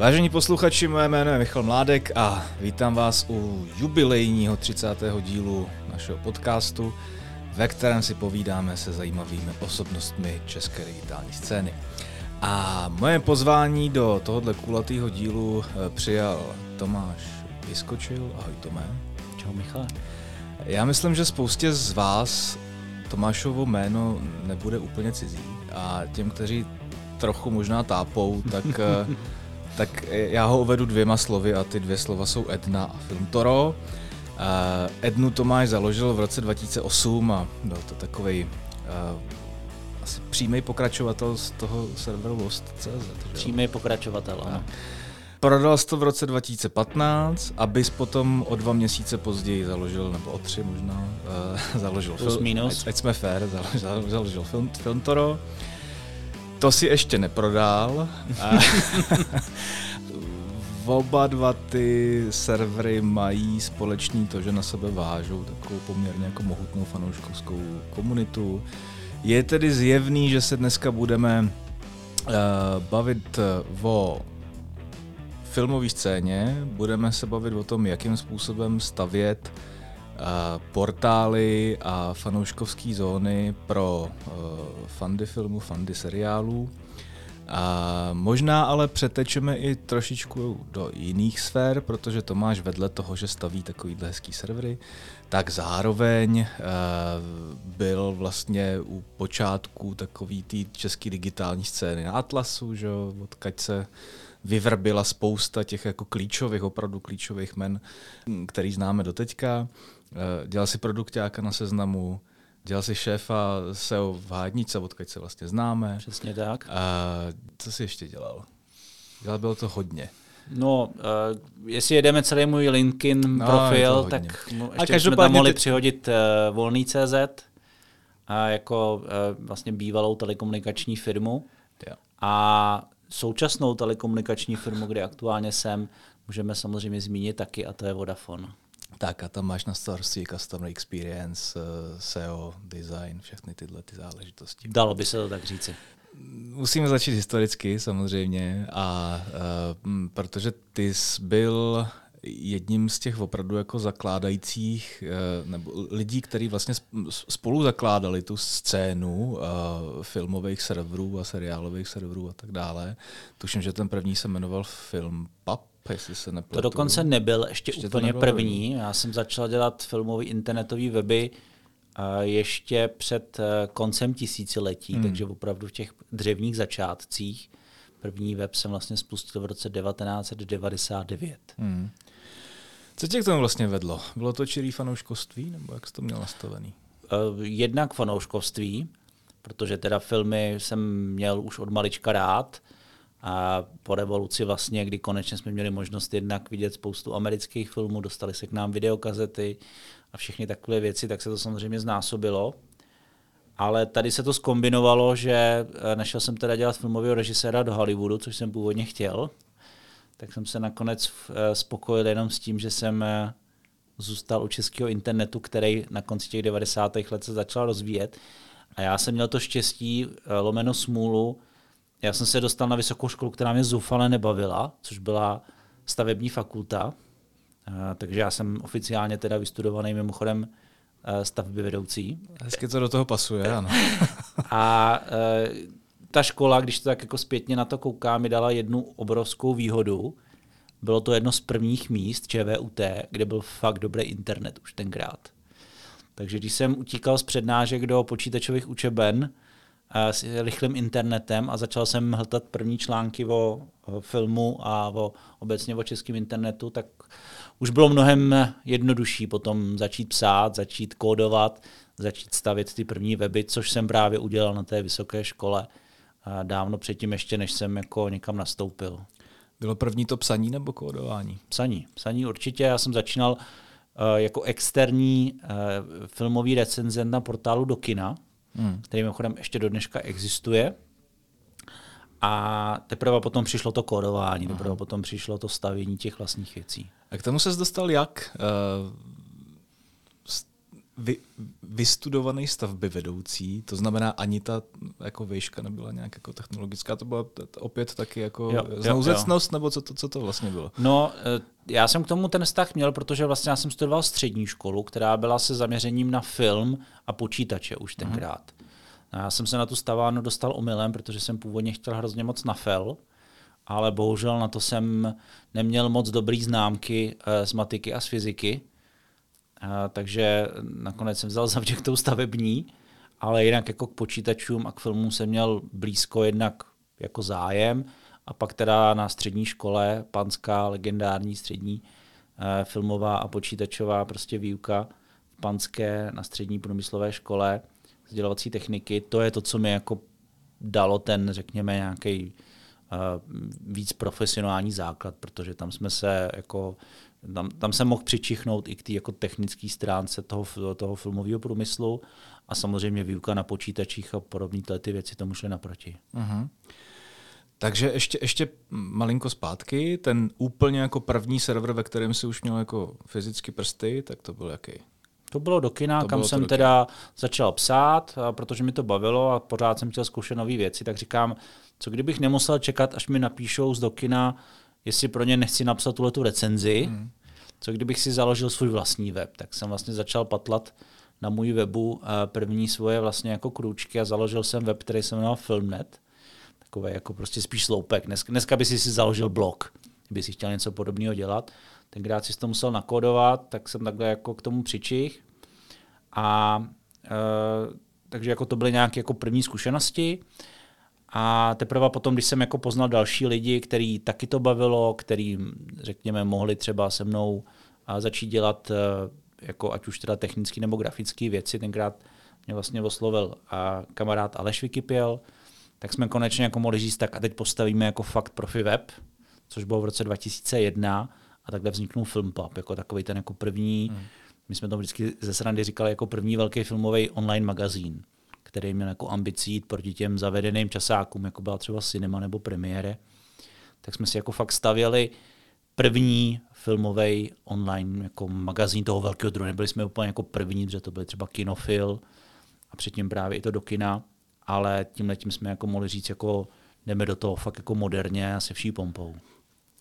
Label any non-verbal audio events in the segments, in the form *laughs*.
Vážení posluchači, moje jméno je Michal Mládek a vítám vás u jubilejního 30. dílu našeho podcastu, ve kterém si povídáme se zajímavými osobnostmi české digitální scény. A moje pozvání do tohohle kulatého dílu eh, přijal Tomáš Vyskočil. Ahoj Tomé. Čau Michale. Já myslím, že spoustě z vás Tomášovo jméno nebude úplně cizí a těm, kteří trochu možná tápou, tak, eh, *laughs* tak já ho uvedu dvěma slovy a ty dvě slova jsou Edna a Film Toro. Uh, Ednu Tomáš založil v roce 2008 a byl to takový uh, asi přímý pokračovatel z toho serveru Lost.cz. Přímý pokračovatel, ano. Prodal to v roce 2015, abys potom o dva měsíce později založil, nebo o tři možná, uh, *laughs* založil Plus film, minus. Ať, ať jsme fair, *laughs* založil, založil film, film Toro. To si ještě neprodal. *laughs* Oba dva ty servery mají společný to, že na sebe vážou takovou poměrně jako mohutnou fanouškovskou komunitu. Je tedy zjevný, že se dneska budeme uh, bavit o filmové scéně, budeme se bavit o tom, jakým způsobem stavět portály a fanouškovské zóny pro uh, fandy filmu, fandy seriálů. A možná ale přetečeme i trošičku do jiných sfér, protože Tomáš vedle toho, že staví takovýhle hezký servery, tak zároveň byl vlastně u počátku takový té české digitální scény na Atlasu, že odkaď se vyvrbila spousta těch jako klíčových, opravdu klíčových men, který známe do teďka. Uh, dělal si produktáka na seznamu, Dělal jsi šéfa SEO v Hádnice, odkud se vlastně známe. Přesně tak. A co jsi ještě dělal? Dělal bylo to hodně. No, uh, jestli jedeme celý můj LinkedIn no, profil, tak no, ještě jsme tam mohli ty... přihodit uh, volný CZ a jako uh, vlastně bývalou telekomunikační firmu. Jo. A současnou telekomunikační firmu, kde aktuálně jsem, můžeme samozřejmě zmínit taky a to je Vodafone. Tak a tam máš na starosti customer experience, eh, SEO, design, všechny tyhle ty záležitosti. Dalo by se to tak říci. Musíme začít historicky samozřejmě, a uh, protože ty jsi byl jedním z těch opravdu jako zakládajících uh, nebo lidí, kteří vlastně spolu zakládali tu scénu filmových serverů a seriálových serverů a tak dále. Tuším, že ten první se jmenoval Film Pub, jestli se nepletu. To dokonce nebyl ještě, ještě úplně první. Já jsem začal dělat filmový internetový weby ještě před eh, koncem tisíciletí, hmm. takže opravdu v těch dřevních začátcích. První web jsem vlastně spustil v roce 1999. Hmm. Co tě k tomu vlastně vedlo? Bylo to čirý fanouškovství, nebo jak jsi to měl nastavený? Uh, jednak fanouškovství, protože teda filmy jsem měl už od malička rád. A po revoluci vlastně, kdy konečně jsme měli možnost jednak vidět spoustu amerických filmů, dostali se k nám videokazety a všechny takové věci, tak se to samozřejmě znásobilo. Ale tady se to skombinovalo, že eh, nešel jsem teda dělat filmového režiséra do Hollywoodu, což jsem původně chtěl. Tak jsem se nakonec eh, spokojil jenom s tím, že jsem eh, zůstal u českého internetu, který na konci těch 90. let se začal rozvíjet. A já jsem měl to štěstí, lomeno smůlu, já jsem se dostal na vysokou školu, která mě zoufale nebavila, což byla stavební fakulta. Takže já jsem oficiálně teda vystudovaný mimochodem e, stavby vedoucí. Hezky to do toho pasuje, ano. *laughs* A e, ta škola, když to tak jako zpětně na to koukám, mi dala jednu obrovskou výhodu. Bylo to jedno z prvních míst ČVUT, kde byl fakt dobrý internet už tenkrát. Takže když jsem utíkal z přednášek do počítačových učeben, s rychlým internetem a začal jsem hltat první články o, filmu a o, obecně o českém internetu, tak už bylo mnohem jednodušší potom začít psát, začít kódovat, začít stavět ty první weby, což jsem právě udělal na té vysoké škole dávno předtím ještě, než jsem jako někam nastoupil. Bylo první to psaní nebo kódování? Psaní. Psaní určitě. Já jsem začínal uh, jako externí uh, filmový recenzent na portálu do kina, hmm. který mimochodem ještě do dneška existuje. A teprve potom přišlo to kódování, Aha. teprve potom přišlo to stavění těch vlastních věcí. A k tomu se dostal jak? Vy, vystudovaný stavby vedoucí, to znamená ani ta jako výška nebyla nějak jako technologická, to byla opět taky jako jo, znouzecnost, jo. nebo co to, co to vlastně bylo? No, eh, já jsem k tomu ten vztah měl, protože vlastně já jsem studoval střední školu, která byla se zaměřením na film a počítače už mhm. tenkrát. Hmm. Já jsem se na tu stavánu dostal omylem, protože jsem původně chtěl hrozně moc na fel, ale bohužel na to jsem neměl moc dobrý známky eh, z matiky a z fyziky, takže nakonec jsem vzal tou stavební, ale jinak jako k počítačům a k filmům jsem měl blízko jednak jako zájem a pak teda na střední škole, panská legendární střední eh, filmová a počítačová prostě výuka v panské na střední průmyslové škole sdělovací techniky, to je to, co mi jako dalo ten, řekněme, nějaký uh, víc profesionální základ, protože tam jsme se jako tam, tam jsem mohl přičichnout i k té jako technické stránce toho, toho filmového průmyslu a samozřejmě výuka na počítačích a podobné ty věci tomu šly naproti. Uh-huh. Takže ještě, ještě malinko zpátky, ten úplně jako první server, ve kterém si už měl jako fyzicky prsty, tak to byl jaký? To bylo do kina, to kam jsem teda kina. začal psát, protože mi to bavilo a pořád jsem chtěl zkoušet nové věci, tak říkám, co kdybych nemusel čekat, až mi napíšou z do kina, jestli pro ně nechci napsat tuhle tu recenzi, hmm. co kdybych si založil svůj vlastní web. Tak jsem vlastně začal patlat na můj webu eh, první svoje vlastně jako krůčky a založil jsem web, který se jmenoval Filmnet. Takový jako prostě spíš sloupek. Dneska, dneska by si si založil blog, kdyby si chtěl něco podobného dělat. Tenkrát si to musel nakodovat, tak jsem takhle jako k tomu přičich. A e, takže jako to byly nějaké jako první zkušenosti. A teprve potom, když jsem jako poznal další lidi, který taky to bavilo, který, řekněme, mohli třeba se mnou začít dělat eh, jako ať už teda technické nebo grafické věci, tenkrát mě vlastně oslovil a kamarád Aleš Vikipěl, tak jsme konečně jako mohli říct, tak a teď postavíme jako fakt profi web, což bylo v roce 2001 a takhle vzniknul Filmpub, jako takový ten jako první, hmm. my jsme to vždycky ze srandy říkali jako první velký filmový online magazín který měl jako ambicí jít proti těm zavedeným časákům, jako byla třeba Cinema nebo Premiere, tak jsme si jako fakt stavěli první filmový online jako magazín toho velkého druhu. Nebyli jsme úplně jako první, protože to byly třeba kinofil a předtím právě i to do kina, ale tím tím jsme jako mohli říct, jako jdeme do toho fakt jako moderně a se vší pompou.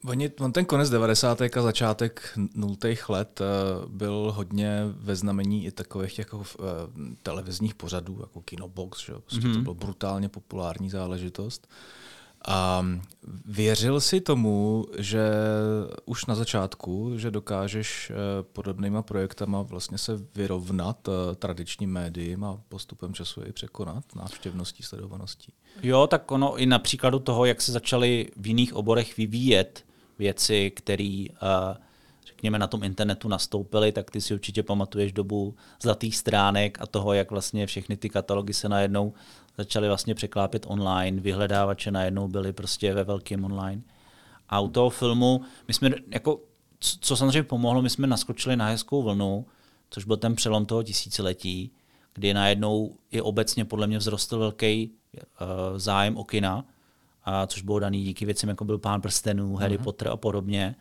Oni, on ten konec 90. a začátek 0. let uh, byl hodně ve znamení i takových jako uh, televizních pořadů, jako Kinobox, že? Prostě mm-hmm. to mhm. bylo brutálně populární záležitost. A věřil si tomu, že už na začátku, že dokážeš uh, podobnýma projektama vlastně se vyrovnat tradičním médiím a postupem času i překonat návštěvností, sledovaností? Jo, tak ono i na příkladu toho, jak se začaly v jiných oborech vyvíjet věci, které uh, řekněme na tom internetu nastoupily, tak ty si určitě pamatuješ dobu zlatých stránek a toho, jak vlastně všechny ty katalogy se najednou začaly vlastně překlápět online, vyhledávače najednou byly prostě ve velkém online. A u toho filmu, my jsme jako, co samozřejmě pomohlo, my jsme naskočili na hezkou vlnu, což byl ten přelom toho tisíciletí, kdy najednou i obecně podle mě vzrostl velký uh, zájem o kina, a což bylo daný díky věcem, jako byl Pán prstenů, Harry mm-hmm. Potter a podobně.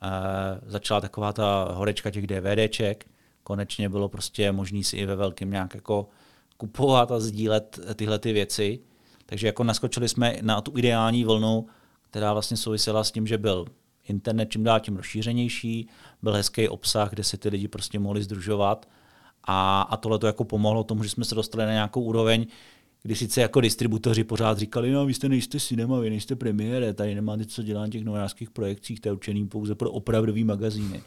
A začala taková ta horečka těch DVDček. Konečně bylo prostě možné si i ve velkém nějak jako kupovat a sdílet tyhle ty věci. Takže jako naskočili jsme na tu ideální vlnu, která vlastně souvisela s tím, že byl internet čím dál tím rozšířenější, byl hezký obsah, kde se ty lidi prostě mohli združovat a, a tohle to jako pomohlo tomu, že jsme se dostali na nějakou úroveň, kdy sice jako distributoři pořád říkali, no vy jste nejste cinema, vy nejste premiére, tady nemáte co dělat na těch novinářských projekcích, to je určený pouze pro opravdový magazíny.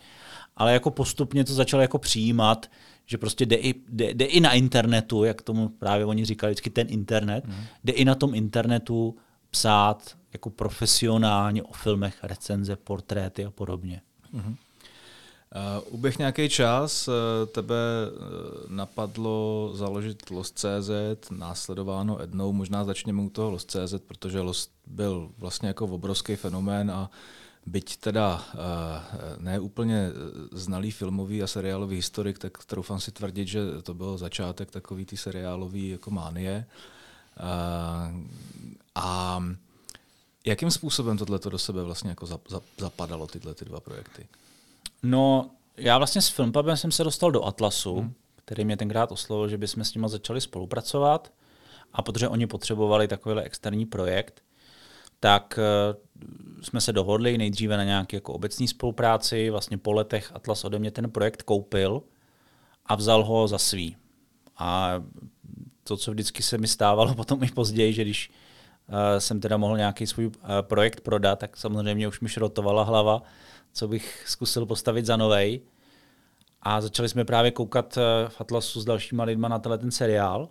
Ale jako postupně to začalo jako přijímat, že prostě jde i, jde, jde i na internetu, jak tomu právě oni říkali, vždycky ten internet, mm. jde i na tom internetu psát jako profesionálně o filmech, recenze, portréty a podobně. Mm. Uh, uběh nějaký čas, uh, tebe uh, napadlo založit Lost.cz, následováno Ednou, možná začněme u toho Lost.cz, protože Lost byl vlastně jako obrovský fenomén a byť teda ne úplně znalý filmový a seriálový historik, tak troufám si tvrdit, že to byl začátek takový ty seriálový jako mánie. A jakým způsobem tohle do sebe vlastně jako zapadalo, tyhle ty dva projekty? No, já vlastně s Filmpubem jsem se dostal do Atlasu, hmm. který mě tenkrát oslovil, že bychom s nimi začali spolupracovat. A protože oni potřebovali takovýhle externí projekt, tak eh, jsme se dohodli nejdříve na nějaké jako obecní spolupráci. Vlastně po letech Atlas ode mě ten projekt koupil a vzal ho za svý. A to, co vždycky se mi stávalo *laughs* potom i později, že když uh, jsem teda mohl nějaký svůj uh, projekt prodat, tak samozřejmě už mi šrotovala hlava, co bych zkusil postavit za novej. A začali jsme právě koukat uh, v Atlasu s dalšíma lidma na tenhle ten seriál.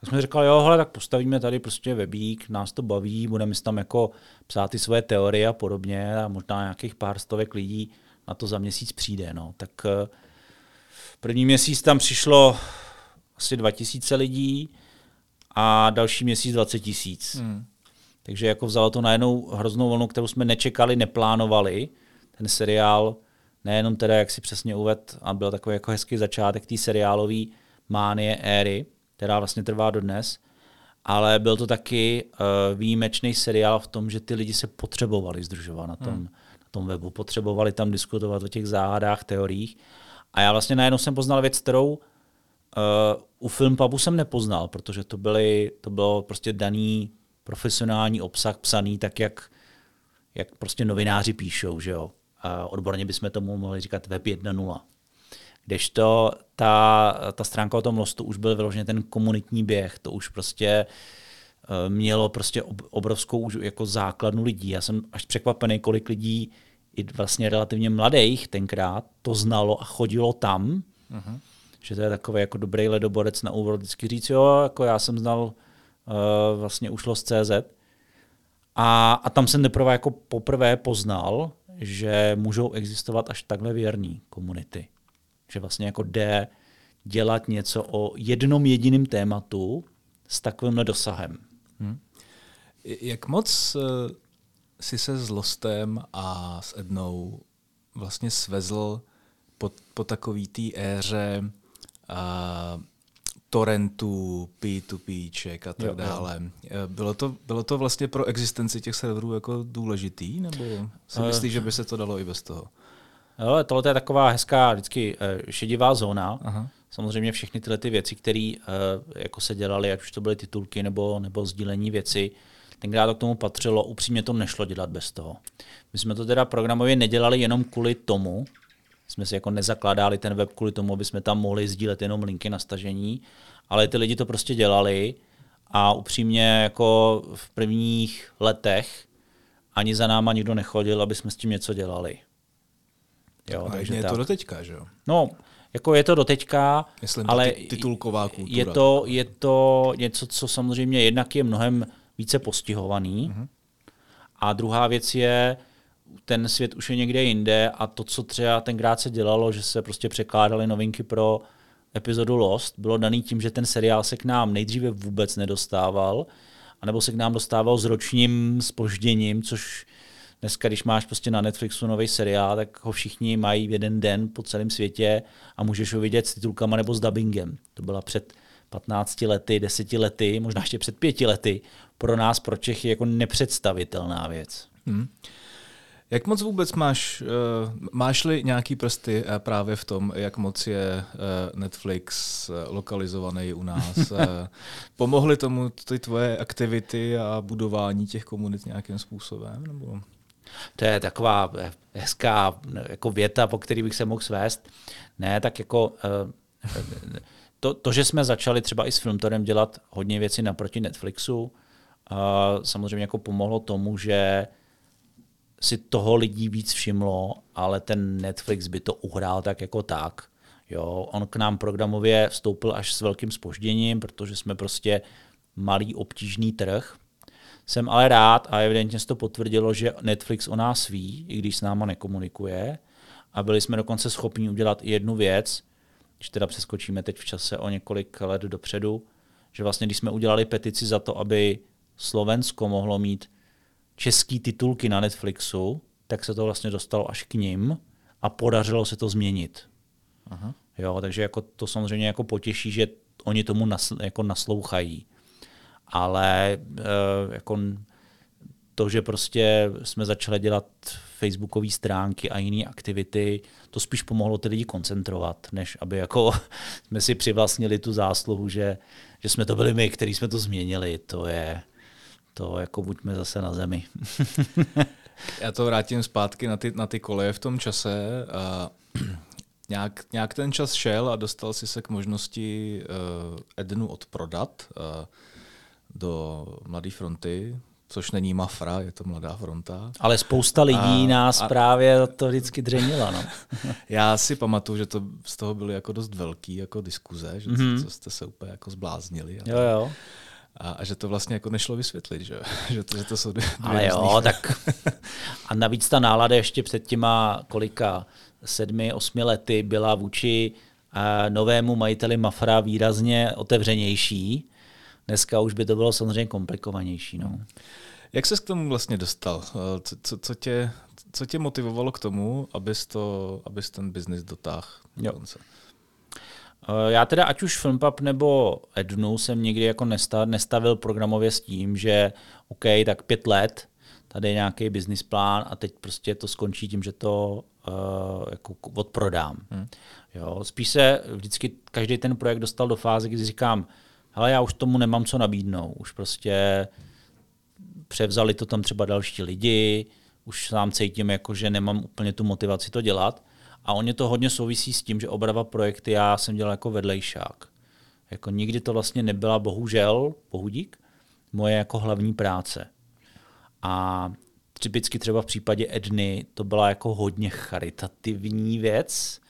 Tak jsme říkali, jo, hele, tak postavíme tady prostě webík, nás to baví, budeme si tam jako psát ty svoje teorie a podobně a možná nějakých pár stovek lidí na to za měsíc přijde. No. Tak první měsíc tam přišlo asi 2000 lidí a další měsíc 20 tisíc. Hmm. Takže jako vzalo to najednou hroznou vlnu, kterou jsme nečekali, neplánovali. Ten seriál, nejenom teda, jak si přesně uved, a byl takový jako hezký začátek té seriálové mánie éry, která vlastně trvá dodnes, ale byl to taky uh, výjimečný seriál v tom, že ty lidi se potřebovali združovat na tom, hmm. na tom webu, potřebovali tam diskutovat o těch záhadách, teoriích. A já vlastně najednou jsem poznal věc, kterou Uh, u Filmpabu jsem nepoznal, protože to, byly, to bylo prostě daný profesionální obsah psaný tak, jak, jak prostě novináři píšou, že jo. Odborně bychom tomu mohli říkat web 1.0. Kdežto ta, ta stránka o tom lostu už byl vyloženě ten komunitní běh, to už prostě uh, mělo prostě obrovskou už jako základnu lidí. Já jsem až překvapený, kolik lidí, i vlastně relativně mladých tenkrát, to znalo a chodilo tam. Uh-huh že to je takový jako dobrý ledoborec na úvod vždycky říct, jo, jako já jsem znal uh, vlastně ušlo z CZ. A, a tam jsem teprve jako poprvé poznal, že můžou existovat až takhle věrní komunity. Že vlastně jako jde dělat něco o jednom jediném tématu s takovýmhle dosahem. Hmm. Jak moc uh, si se s Lostem a s Ednou vlastně svezl po, po takový té éře uh, torrentů, P2Pček a tak jo, dále. Jo. Eh, bylo to, bylo to vlastně pro existenci těch serverů jako důležitý, nebo si uh, myslíš, že by se to dalo i bez toho? Jo, tohle je taková hezká vždycky uh, šedivá zóna. Aha. Samozřejmě všechny tyhle ty věci, které jako se dělaly, ať už to byly titulky nebo, nebo sdílení věci, tenkrát to k tomu patřilo, upřímně to nešlo dělat bez toho. My jsme to teda programově nedělali jenom kvůli tomu, jsme si jako nezakládali ten web kvůli tomu, aby jsme tam mohli sdílet jenom linky na stažení, ale ty lidi to prostě dělali a upřímně jako v prvních letech ani za náma nikdo nechodil, aby jsme s tím něco dělali. Jo, a takže je tak. to doteďka, že jo? No, jako je to doteďka, Myslím, ale titulková kultura. Je to, je to něco, co samozřejmě jednak je mnohem více postihovaný. Mm-hmm. A druhá věc je, ten svět už je někde jinde a to, co třeba tenkrát se dělalo, že se prostě překládaly novinky pro epizodu Lost, bylo daný tím, že ten seriál se k nám nejdříve vůbec nedostával, anebo se k nám dostával s ročním spožděním, což dneska, když máš prostě na Netflixu nový seriál, tak ho všichni mají v jeden den po celém světě a můžeš ho vidět s titulkama nebo s dubbingem. To byla před 15 lety, 10 lety, možná ještě před pěti lety. Pro nás, pro Čechy, jako nepředstavitelná věc. Hmm. Jak moc vůbec máš, uh, máš-li nějaký prsty uh, právě v tom, jak moc je uh, Netflix lokalizovaný u nás? *laughs* pomohly tomu ty tvoje aktivity a budování těch komunit nějakým způsobem? Nebo? To je taková hezká jako věta, po který bych se mohl svést. Ne, tak jako to, to, že jsme začali třeba i s Filmtorem dělat hodně věcí naproti Netflixu, samozřejmě jako pomohlo tomu, že si toho lidí víc všimlo, ale ten Netflix by to uhrál tak jako tak. Jo, on k nám programově vstoupil až s velkým spožděním, protože jsme prostě malý obtížný trh. Jsem ale rád a evidentně se to potvrdilo, že Netflix o nás ví, i když s náma nekomunikuje. A byli jsme dokonce schopni udělat jednu věc, když teda přeskočíme teď v čase o několik let dopředu, že vlastně když jsme udělali petici za to, aby Slovensko mohlo mít český titulky na Netflixu, tak se to vlastně dostalo až k ním a podařilo se to změnit. Aha. Jo, takže jako to samozřejmě jako potěší, že oni tomu nas, jako naslouchají. Ale e, jako to, že prostě jsme začali dělat facebookové stránky a jiné aktivity, to spíš pomohlo ty lidi koncentrovat, než aby jako *laughs* jsme si přivlastnili tu zásluhu, že, že jsme to byli my, kteří jsme to změnili. To je, to jako buďme zase na zemi. *laughs* Já to vrátím zpátky na ty, na ty koleje v tom čase. A *clears throat* nějak, nějak ten čas šel a dostal si se k možnosti uh, Ednu odprodat uh, do Mladé fronty, což není Mafra, je to Mladá fronta. Ale spousta lidí a, nás a, právě to vždycky dřenila. No. *laughs* já si pamatuju, že to z toho byly jako dost velký jako diskuze, že mm-hmm. co jste se úplně jako zbláznili. Jo, jo. A, a že to vlastně jako nešlo vysvětlit, že, *laughs* že, to, že to jsou dvě Ale jo, *laughs* tak a navíc ta nálada ještě před těma kolika sedmi, osmi lety byla vůči uh, novému majiteli Mafra výrazně otevřenější. Dneska už by to bylo samozřejmě komplikovanější. No. Jak ses k tomu vlastně dostal? Co, co, co, tě, co tě motivovalo k tomu, abys, to, abys ten biznis dotáhl? Já teda ať už Filmpub nebo Ednu jsem nikdy jako nestavil programově s tím, že OK, tak pět let, tady je nějaký business plán a teď prostě to skončí tím, že to uh, jako odprodám. Hmm. Jo, spíš se vždycky každý ten projekt dostal do fáze, kdy říkám, hele, já už tomu nemám co nabídnout, už prostě převzali to tam třeba další lidi, už sám cítím, jako, že nemám úplně tu motivaci to dělat. A on je to hodně souvisí s tím, že oba dva projekty já jsem dělal jako vedlejšák. Jako nikdy to vlastně nebyla, bohužel, bohudík, moje jako hlavní práce. A typicky třeba v případě Edny to byla jako hodně charitativní věc,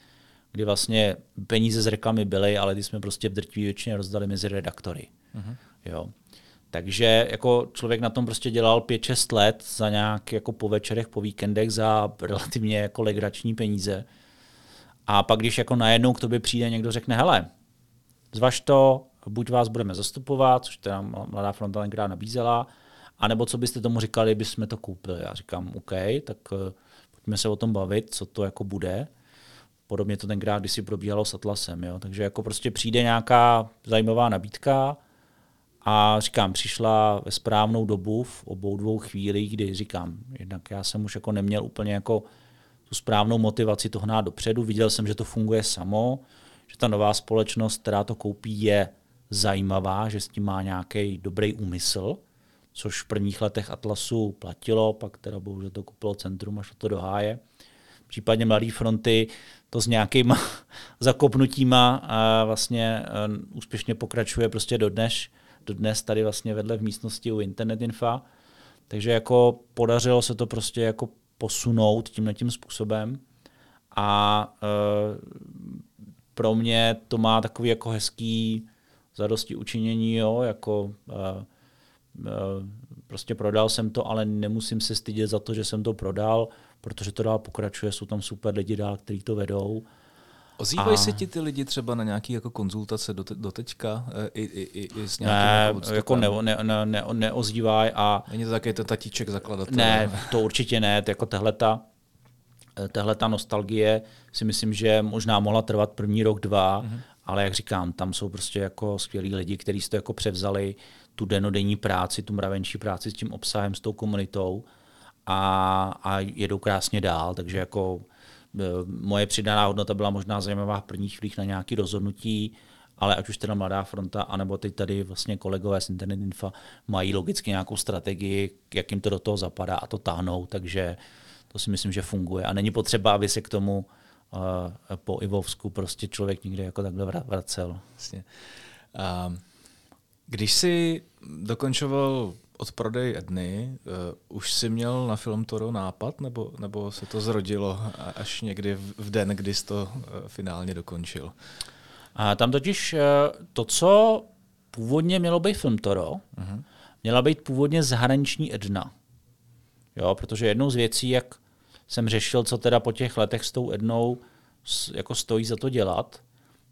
kdy vlastně peníze z reklamy byly, ale ty jsme prostě v drtivé většině rozdali mezi redaktory. Uh-huh. Jo. Takže jako člověk na tom prostě dělal 5-6 let za nějak jako po večerech, po víkendech za relativně jako legrační peníze. A pak, když jako najednou k tobě přijde někdo řekne, hele, zvaž to, buď vás budeme zastupovat, což teda Mladá fronta tenkrát nabízela, anebo co byste tomu říkali, bychom to koupili. Já říkám, OK, tak uh, pojďme se o tom bavit, co to jako bude. Podobně to tenkrát, když si probíhalo s Atlasem. Jo? Takže jako prostě přijde nějaká zajímavá nabídka a říkám, přišla ve správnou dobu v obou dvou chvílích, kdy říkám, jednak já jsem už jako neměl úplně jako tu správnou motivaci to hnát dopředu. Viděl jsem, že to funguje samo, že ta nová společnost, která to koupí, je zajímavá, že s tím má nějaký dobrý úmysl, což v prvních letech Atlasu platilo, pak teda bohužel to koupilo centrum a šlo to do háje. V případě Mladé fronty to s nějakýma *laughs* zakopnutíma a vlastně e, úspěšně pokračuje prostě do dnes, do dnes tady vlastně vedle v místnosti u Internet Infa. Takže jako podařilo se to prostě jako posunout tímhle tím způsobem. A e, pro mě to má takový jako hezký zadosti učinění, jo, jako e, e, prostě prodal jsem to, ale nemusím se stydět za to, že jsem to prodal, protože to dál pokračuje, jsou tam super lidi dál, kteří to vedou. Ozývají a... se ti ty lidi třeba na nějaké jako konzultace do, te, do teďka? I, i, i, i s ne, jako ne, ne, ne, ne, neozývají. A... Není to taky ten tatíček zakladatel? Ne, to určitě ne. Jako tahleta, tahleta nostalgie si myslím, že možná mohla trvat první rok, dva, mm-hmm. ale jak říkám, tam jsou prostě jako skvělí lidi, kteří to jako převzali tu denodenní práci, tu mravenčí práci s tím obsahem, s tou komunitou a, a jedou krásně dál, takže jako moje přidaná hodnota byla možná zajímavá v prvních chvílích na nějaké rozhodnutí, ale ať už teda Mladá fronta, anebo teď tady vlastně kolegové z Internet Infa mají logicky nějakou strategii, jak jim to do toho zapadá a to táhnou, takže to si myslím, že funguje. A není potřeba, aby se k tomu uh, po Ivovsku prostě člověk někde jako takhle vracel. Vlastně. Um, když jsi dokončoval od prodej dny, uh, už jsi měl na film Toro nápad, nebo, nebo se to zrodilo až někdy v den, kdy jsi to uh, finálně dokončil? A tam totiž uh, to, co původně mělo být film Toro, uh-huh. měla být původně zahraniční Edna. Jo, protože jednou z věcí, jak jsem řešil, co teda po těch letech s tou Ednou jako stojí za to dělat,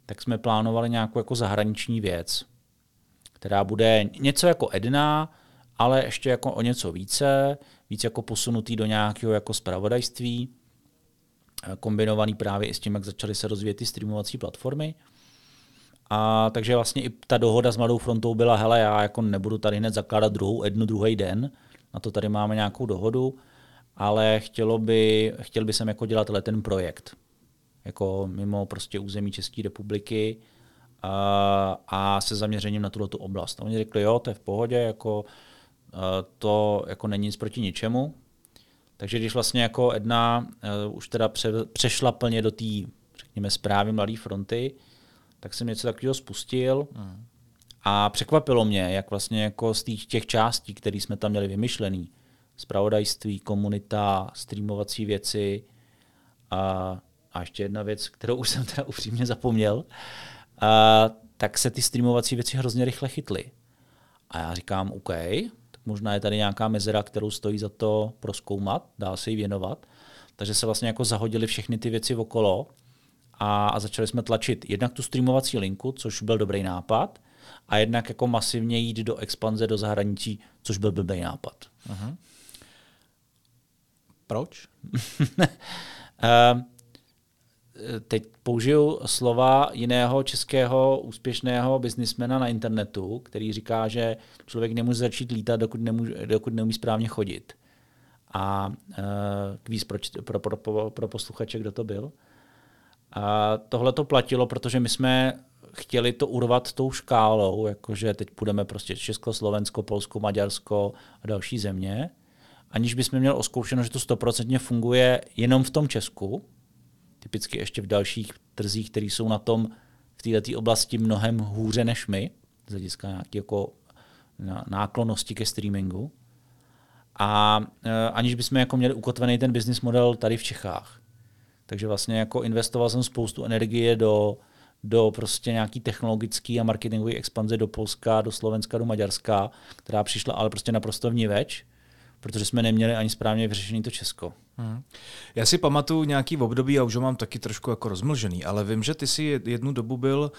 tak jsme plánovali nějakou jako zahraniční věc která bude něco jako Edna, ale ještě jako o něco více, víc jako posunutý do nějakého jako spravodajství, eh, kombinovaný právě i s tím, jak začaly se rozvíjet ty streamovací platformy. A takže vlastně i ta dohoda s Mladou frontou byla, hele, já jako nebudu tady hned zakládat druhou Ednu druhý den, na to tady máme nějakou dohodu. ale chtělo by, chtěl by jsem jako dělat ten projekt. Jako mimo prostě území České republiky a, a se zaměřením na tuto oblast. A oni řekli, jo, to je v pohodě, jako, to jako není nic proti ničemu. Takže když vlastně jako Edna uh, už teda pře, přešla plně do té, řekněme, zprávy Mladé fronty, tak jsem něco takového spustil. Mm. A překvapilo mě, jak vlastně jako z těch, těch částí, které jsme tam měli vymyšlený, spravodajství, komunita, streamovací věci a, a ještě jedna věc, kterou už jsem teda upřímně zapomněl, a, tak se ty streamovací věci hrozně rychle chytly. A já říkám, OK, možná je tady nějaká mezera, kterou stojí za to proskoumat, dá se jí věnovat. Takže se vlastně jako zahodili všechny ty věci okolo a, a začali jsme tlačit jednak tu streamovací linku, což byl dobrý nápad, a jednak jako masivně jít do expanze do zahraničí, což byl blbý nápad. Uh-huh. Proč? *laughs* Ehm, teď použiju slova jiného českého úspěšného biznismena na internetu, který říká, že člověk nemůže začít lítat, dokud, nemůže, dokud neumí správně chodit. A uh, kvíz pro, pro, pro, pro, posluchače, kdo to byl. A tohle to platilo, protože my jsme chtěli to urvat tou škálou, jakože teď půjdeme prostě Česko, Slovensko, Polsko, Maďarsko a další země, aniž bychom měli oskoušeno, že to stoprocentně funguje jenom v tom Česku, typicky ještě v dalších trzích, které jsou na tom v této oblasti mnohem hůře než my, z hlediska nějaké jako náklonosti ke streamingu. A e, aniž bychom jako měli ukotvený ten business model tady v Čechách. Takže vlastně jako investoval jsem spoustu energie do, do prostě nějaký technologický a marketingový expanze do Polska, do Slovenska, do Maďarska, která přišla ale prostě naprosto vníveč protože jsme neměli ani správně vyřešený to Česko. Hmm. Já si pamatuju nějaký období, a už ho mám taky trošku jako rozmlžený, ale vím, že ty si jednu dobu byl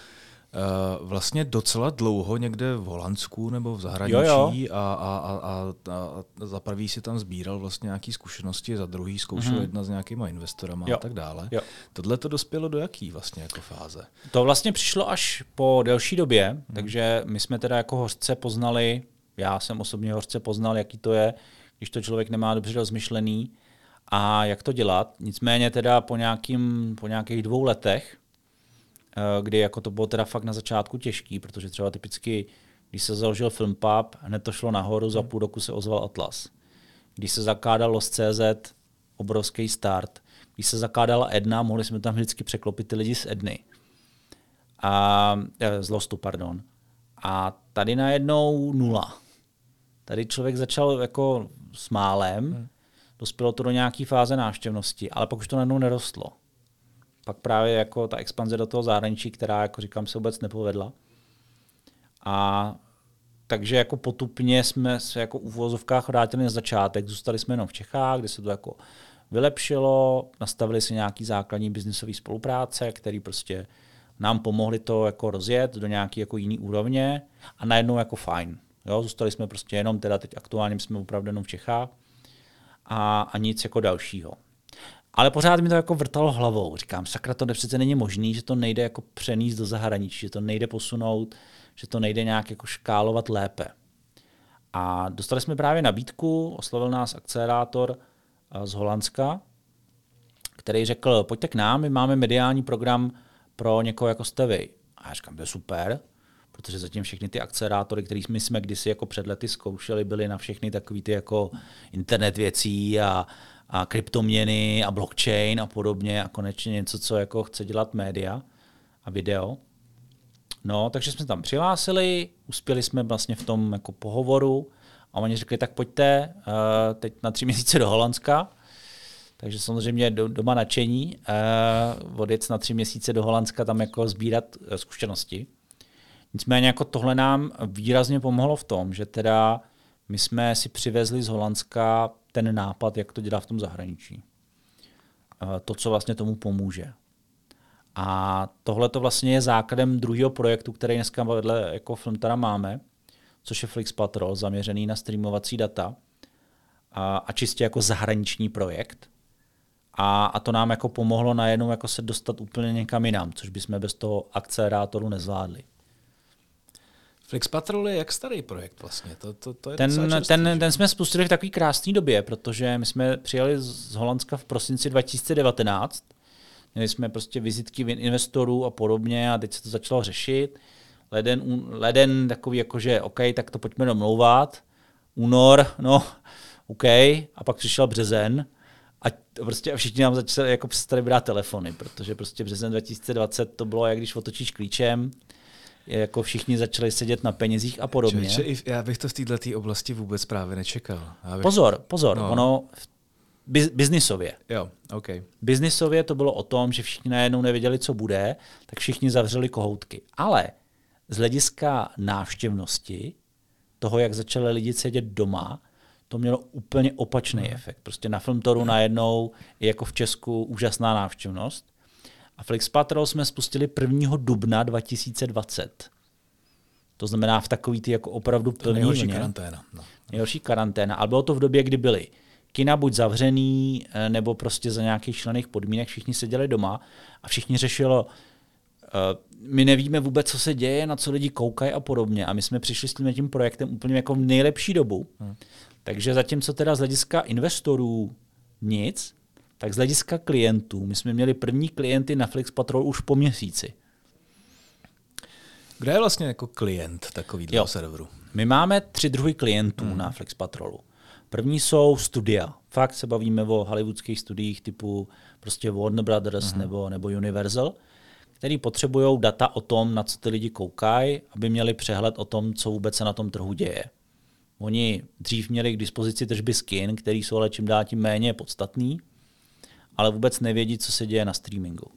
uh, vlastně docela dlouho někde v Holandsku nebo v zahraničí jo, jo. A, a, a, a, a za prvý si tam sbíral vlastně nějaké zkušenosti, za druhý zkoušel hmm. jedna s nějakýma investorama jo. a tak dále. Jo. Tohle to dospělo do jaký vlastně jako fáze? To vlastně přišlo až po delší době, hmm. takže my jsme teda jako hořce poznali, já jsem osobně hořce poznal, jaký to je, když to člověk nemá dobře rozmyšlený a jak to dělat. Nicméně teda po, nějakým, po nějakých dvou letech, eh, kdy jako to bylo teda fakt na začátku těžký, protože třeba typicky, když se založil Filmpub, hned to šlo nahoru, za půl roku se ozval Atlas. Když se zakádal Los.cz, obrovský start. Když se zakádala Edna, mohli jsme tam vždycky překlopit ty lidi z Edny. A, eh, z Lostu, pardon. A tady najednou nula. Tady člověk začal jako s málem, hmm. Dospělo to do nějaké fáze návštěvnosti, ale pak už to najednou nerostlo. Pak právě jako ta expanze do toho zahraničí, která, jako říkám, se vůbec nepovedla. A takže jako potupně jsme se jako v uvozovkách vrátili na začátek. Zůstali jsme jenom v Čechách, kde se to jako vylepšilo, nastavili si nějaký základní biznisové spolupráce, které prostě nám pomohli to jako rozjet do nějaké jako jiný úrovně a najednou jako fajn. Jo, zůstali jsme prostě jenom, teda teď aktuálně jsme opravdu jenom v Čechách a, a nic jako dalšího. Ale pořád mi to jako vrtalo hlavou. Říkám, sakra, to přece není možný, že to nejde jako přenést do zahraničí, že to nejde posunout, že to nejde nějak jako škálovat lépe. A dostali jsme právě nabídku, oslovil nás akcelerátor eh, z Holandska, který řekl, pojďte k nám, my máme mediální program pro někoho jako jste vy. A já říkám, to je super, protože zatím všechny ty akcelerátory, které my jsme kdysi jako před lety zkoušeli, byly na všechny takové ty jako internet věcí a, a kryptoměny a blockchain a podobně a konečně něco, co jako chce dělat média a video. No, takže jsme tam přihlásili, uspěli jsme vlastně v tom jako pohovoru a oni řekli, tak pojďte uh, teď na tři *laughs* měsíce do Holandska. Takže samozřejmě do, doma nadšení, uh, odjet na tři měsíce do Holandska, tam jako sbírat uh, zkušenosti. Nicméně jako tohle nám výrazně pomohlo v tom, že teda my jsme si přivezli z Holandska ten nápad, jak to dělá v tom zahraničí. To, co vlastně tomu pomůže. A tohle to vlastně je základem druhého projektu, který dneska vedle jako Filmtara máme, což je Flix Patrol, zaměřený na streamovací data a, a čistě jako zahraniční projekt. A, a to nám jako pomohlo najednou jako se dostat úplně někam jinam, což bychom bez toho akcelerátoru nezvládli. Flix Patrol je jak starý projekt vlastně? To, to, to je ten, čerstvý, ten, ten jsme spustili v takové krásné době, protože my jsme přijeli z Holandska v prosinci 2019. Měli jsme prostě vizitky investorů a podobně a teď se to začalo řešit. Leden, leden takový jako, že OK, tak to pojďme domlouvat. Únor, no *laughs* OK. A pak přišel březen a prostě všichni nám začali jako přestali brát telefony, protože prostě březen 2020 to bylo, jak když otočíš klíčem, jako všichni začali sedět na penězích a podobně. Čeče, já bych to v této oblasti vůbec právě nečekal. bych... Pozor, pozor, no. ono biznisově. Jo, OK. Biznisově to bylo o tom, že všichni najednou nevěděli, co bude, tak všichni zavřeli kohoutky. Ale z hlediska návštěvnosti, toho, jak začali lidi sedět doma, to mělo úplně opačný hmm. efekt. Prostě na Filmtoru hmm. najednou je jako v Česku úžasná návštěvnost. A Flix Patrol jsme spustili 1. dubna 2020. To znamená v takový ty jako opravdu plný nejhorší karanténa. No. Nejhorší karanténa. Ale bylo to v době, kdy byly kina buď zavřený, eh, nebo prostě za nějakých šlených podmínek všichni seděli doma a všichni řešilo, uh, my nevíme vůbec, co se děje, na co lidi koukají a podobně. A my jsme přišli s tím, tím projektem úplně jako v nejlepší dobu. Hmm. Takže zatímco teda z hlediska investorů nic, tak z hlediska klientů, my jsme měli první klienty na Flix Patrol už po měsíci. Kdo je vlastně jako klient takového serveru? My máme tři druhy klientů hmm. na Flix Patrolu. První jsou studia. Fakt se bavíme o hollywoodských studiích typu prostě Warner Brothers hmm. nebo, nebo Universal, který potřebují data o tom, na co ty lidi koukají, aby měli přehled o tom, co vůbec se na tom trhu děje. Oni dřív měli k dispozici tržby skin, který jsou ale čím dál tím méně podstatný, ale vůbec nevědí, co se děje na streamingu.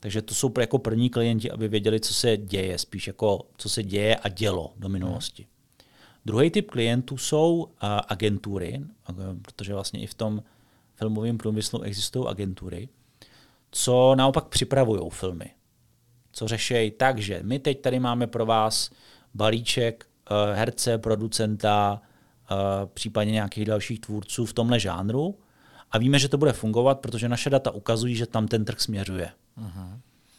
Takže to jsou jako první klienti, aby věděli, co se děje, spíš jako co se děje a dělo do minulosti. Hmm. Druhý typ klientů jsou uh, agentury, protože vlastně i v tom filmovém průmyslu existují agentury, co naopak připravují filmy. Co řešejí tak, že my teď tady máme pro vás balíček uh, herce, producenta, uh, případně nějakých dalších tvůrců v tomhle žánru a víme, že to bude fungovat, protože naše data ukazují, že tam ten trh směřuje. Uh-huh.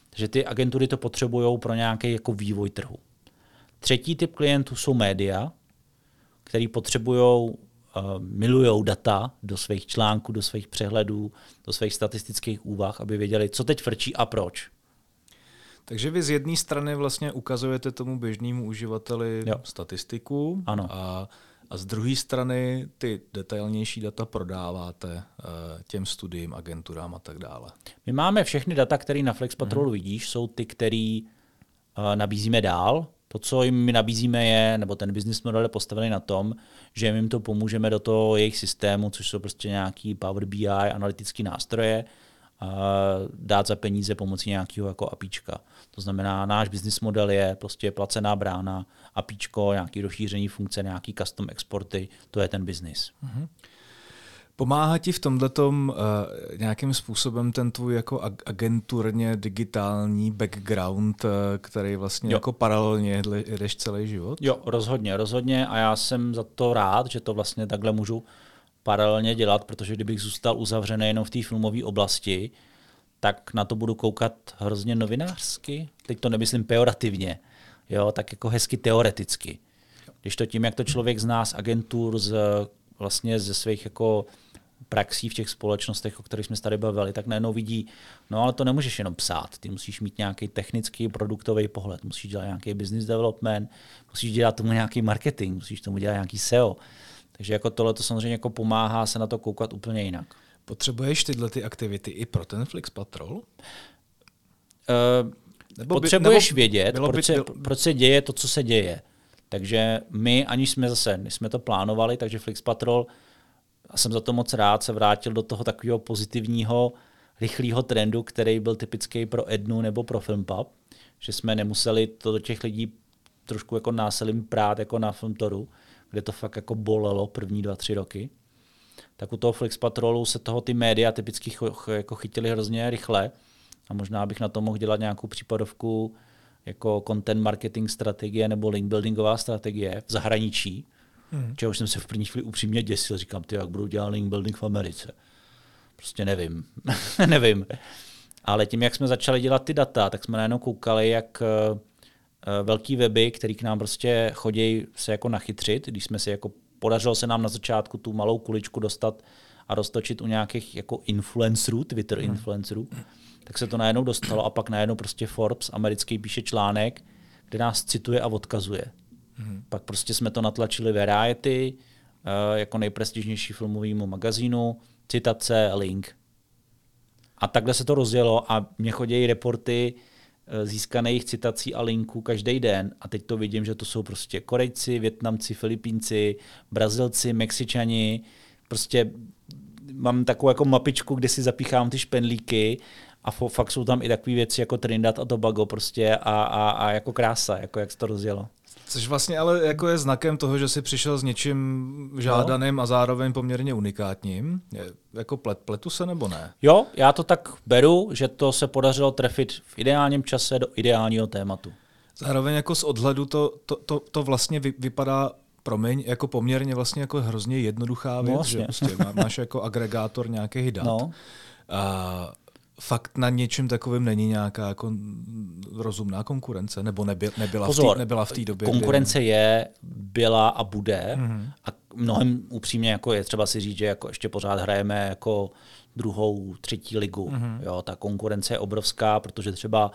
Takže ty agentury to potřebují pro nějaký jako vývoj trhu. Třetí typ klientů jsou média, který potřebují, uh, milují data do svých článků, do svých přehledů, do svých statistických úvah, aby věděli, co teď frčí a proč. Takže vy z jedné strany vlastně ukazujete tomu běžnému uživateli jo. statistiku ano. a a z druhé strany ty detailnější data prodáváte uh, těm studiím, agenturám a tak dále. My máme všechny data, které na Flex Patrolu hmm. vidíš, jsou ty, které uh, nabízíme dál. To, co jim my nabízíme, je, nebo ten business model je postavený na tom, že jim to pomůžeme do toho jejich systému, což jsou prostě nějaký Power BI, analytické nástroje, dát za peníze pomocí nějakého jako apíčka. To znamená, náš business model je prostě placená brána, APIčko, nějaký rozšíření funkce, nějaký custom exporty, to je ten business. Mm-hmm. Pomáhá ti v tomto uh, nějakým způsobem ten tvůj jako agenturně digitální background, uh, který vlastně jo. jako paralelně jdeš celý život? Jo, rozhodně, rozhodně a já jsem za to rád, že to vlastně takhle můžu paralelně dělat, protože kdybych zůstal uzavřený jenom v té filmové oblasti, tak na to budu koukat hrozně novinářsky. Teď to nemyslím pejorativně, jo, tak jako hezky teoreticky. Když to tím, jak to člověk zná z agentur, z, vlastně ze svých jako praxí v těch společnostech, o kterých jsme tady bavili, tak najednou vidí, no ale to nemůžeš jenom psát, ty musíš mít nějaký technický produktový pohled, musíš dělat nějaký business development, musíš dělat tomu nějaký marketing, musíš tomu dělat nějaký SEO. Takže jako tohle to samozřejmě jako pomáhá se na to koukat úplně jinak. Potřebuješ tyhle ty aktivity i pro ten Flix Patrol? Uh, nebo potřebuješ by, nebo vědět, proč, by, se, proč se děje to, co se děje. Takže my, aniž jsme zase, my jsme to plánovali, takže Flix Patrol, a jsem za to moc rád, se vrátil do toho takového pozitivního, rychlého trendu, který byl typický pro Ednu nebo pro Filmpub, že jsme nemuseli to do těch lidí trošku jako násilím prát jako na Filmtoru, kde to fakt jako bolelo první dva, tři roky tak u toho Flex Patrolu se toho ty média typicky jako chytili hrozně rychle a možná bych na to mohl dělat nějakou případovku jako content marketing strategie nebo link buildingová strategie v zahraničí, hmm. čeho jsem se v první chvíli upřímně děsil. Říkám, ty, jak budu dělat link building v Americe. Prostě nevím. *laughs* nevím. Ale tím, jak jsme začali dělat ty data, tak jsme najednou koukali, jak velký weby, který k nám prostě chodí se jako nachytřit, když jsme si jako podařilo se nám na začátku tu malou kuličku dostat a roztočit u nějakých jako influencerů, Twitter hmm. influencerů, tak se to najednou dostalo a pak najednou prostě Forbes americký píše článek, kde nás cituje a odkazuje. Hmm. Pak prostě jsme to natlačili Variety, uh, jako nejprestižnější filmovému magazínu, citace, link. A takhle se to rozjelo a mě chodí reporty získaných citací a linků každý den a teď to vidím, že to jsou prostě Korejci, Větnamci, Filipínci, Brazilci, Mexičani, prostě mám takovou jako mapičku, kde si zapíchám ty špenlíky a fakt jsou tam i takové věci jako Trinidad a Tobago prostě a, a, a jako krása, jako jak se to rozjelo. Což vlastně ale jako je znakem toho, že jsi přišel s něčím žádaným no. a zároveň poměrně unikátním. Je, jako plet, pletu se nebo ne? Jo, já to tak beru, že to se podařilo trefit v ideálním čase do ideálního tématu. Zároveň jako z odhledu to, to, to, to vlastně vy, vypadá promiň, jako poměrně vlastně jako hrozně jednoduchá věc, no, vlastně. že prostě máš jako agregátor nějakých dat. No. A fakt na něčem takovém není nějaká jako rozumná konkurence? Nebo nebyl, nebyla, Pozor, v tý, nebyla v té době? Konkurence kdy... je, byla a bude. Mm-hmm. A mnohem upřímně jako je třeba si říct, že jako ještě pořád hrajeme jako druhou, třetí ligu. Mm-hmm. Jo, ta konkurence je obrovská, protože třeba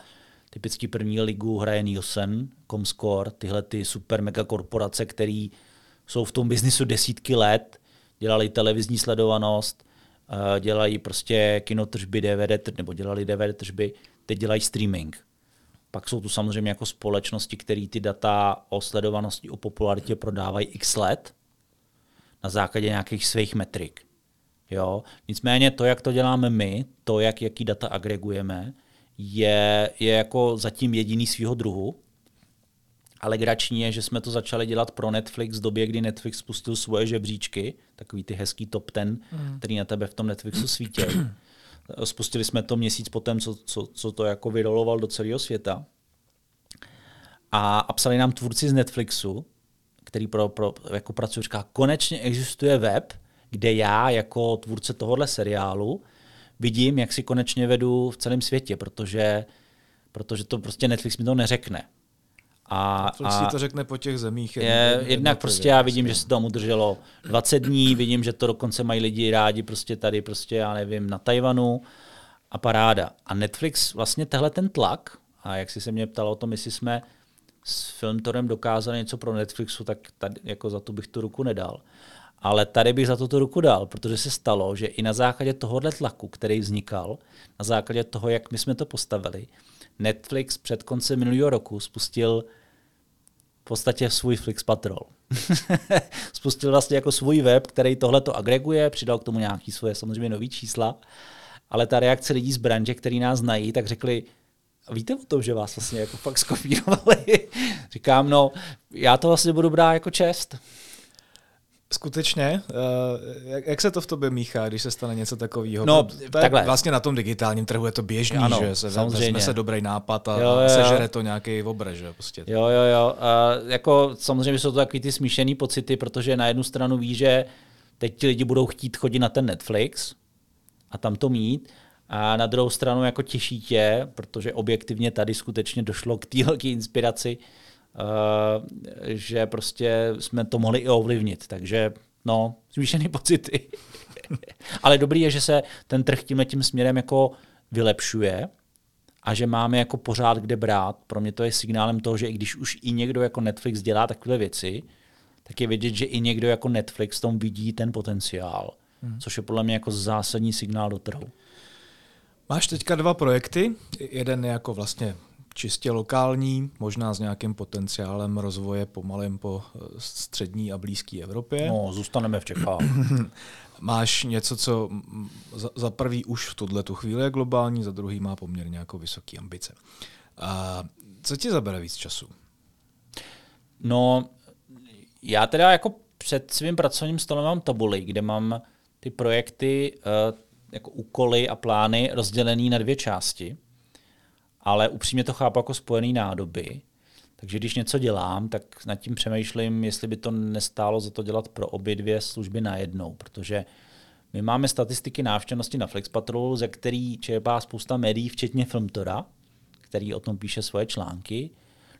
typicky první ligu hraje Nielsen, Comscore, tyhle ty super mega korporace, které jsou v tom biznisu desítky let, dělali televizní sledovanost, dělají prostě kinotržby, DVD, nebo dělali DVD tržby, teď dělají streaming. Pak jsou tu samozřejmě jako společnosti, které ty data o sledovanosti, o popularitě prodávají x let na základě nějakých svých metrik. Jo? Nicméně to, jak to děláme my, to, jak, jaký data agregujeme, je, je jako zatím jediný svého druhu. Ale grační je, že jsme to začali dělat pro Netflix v době, kdy Netflix spustil svoje žebříčky, takový ty hezký top ten, mm. který na tebe v tom Netflixu svítí. *clears throat* Spustili jsme to měsíc potom, co, co, co to jako vyroloval do celého světa. A, a psali nám tvůrci z Netflixu, který pro, pro, jako pracují, říká, konečně existuje web, kde já jako tvůrce tohohle seriálu vidím, jak si konečně vedu v celém světě, protože, protože to prostě Netflix mi to neřekne. A, a si to řekne po těch zemích. Je, je, jednak prostě já vidím, že se to udrželo 20 dní, vidím, že to dokonce mají lidi rádi prostě tady, prostě já nevím, na Tajvanu a paráda. A Netflix vlastně tehle ten tlak, a jak jsi se mě ptal o tom, jestli jsme s Filmtorem dokázali něco pro Netflixu, tak tady, jako za to bych tu ruku nedal. Ale tady bych za to tu ruku dal, protože se stalo, že i na základě tohohle tlaku, který vznikal, na základě toho, jak my jsme to postavili, Netflix před koncem minulého roku spustil podstatě svůj Flix Patrol. *laughs* spustil vlastně jako svůj web, který tohle to agreguje, přidal k tomu nějaký svoje samozřejmě nový čísla, ale ta reakce lidí z branže, který nás znají, tak řekli, víte o tom, že vás vlastně jako fakt skopírovali? *laughs* Říkám, no, já to vlastně budu brát jako čest. Skutečně? Uh, jak, jak se to v tobě míchá, když se stane něco takového? No, takhle. Vlastně na tom digitálním trhu je to běžný, ano, že se samozřejmě. se dobrý nápad a jo, jo, sežere to nějaký obraz, že prostě. Jo, jo, jo. Uh, jako samozřejmě jsou to takový ty smíšený pocity, protože na jednu stranu ví, že teď ti lidi budou chtít chodit na ten Netflix a tam to mít, a na druhou stranu jako těší tě, protože objektivně tady skutečně došlo k té velké inspiraci, Uh, že prostě jsme to mohli i ovlivnit. Takže no, zvýšený *laughs* pocity. Ale dobrý je, že se ten trh tímhle tím směrem jako vylepšuje a že máme jako pořád kde brát. Pro mě to je signálem toho, že i když už i někdo jako Netflix dělá takové věci, tak je vidět, že i někdo jako Netflix tom vidí ten potenciál. Hmm. Což je podle mě jako zásadní signál do trhu. Máš teďka dva projekty. Jeden je jako vlastně čistě lokální, možná s nějakým potenciálem rozvoje pomalem po eh, střední a blízké Evropě. No, zůstaneme v Čechách. *clears throat* Máš něco, co za, za prvý už v tuhle tu chvíli je globální, za druhý má poměrně jako vysoké ambice. A co ti zabere víc času? No, já teda jako před svým pracovním stolem mám tabuli, kde mám ty projekty, uh, jako úkoly a plány rozdělený na dvě části ale upřímně to chápu jako spojený nádoby. Takže když něco dělám, tak nad tím přemýšlím, jestli by to nestálo za to dělat pro obě dvě služby najednou, protože my máme statistiky návštěvnosti na Flex Patrol, ze který čerpá spousta médií, včetně Filmtora, který o tom píše svoje články.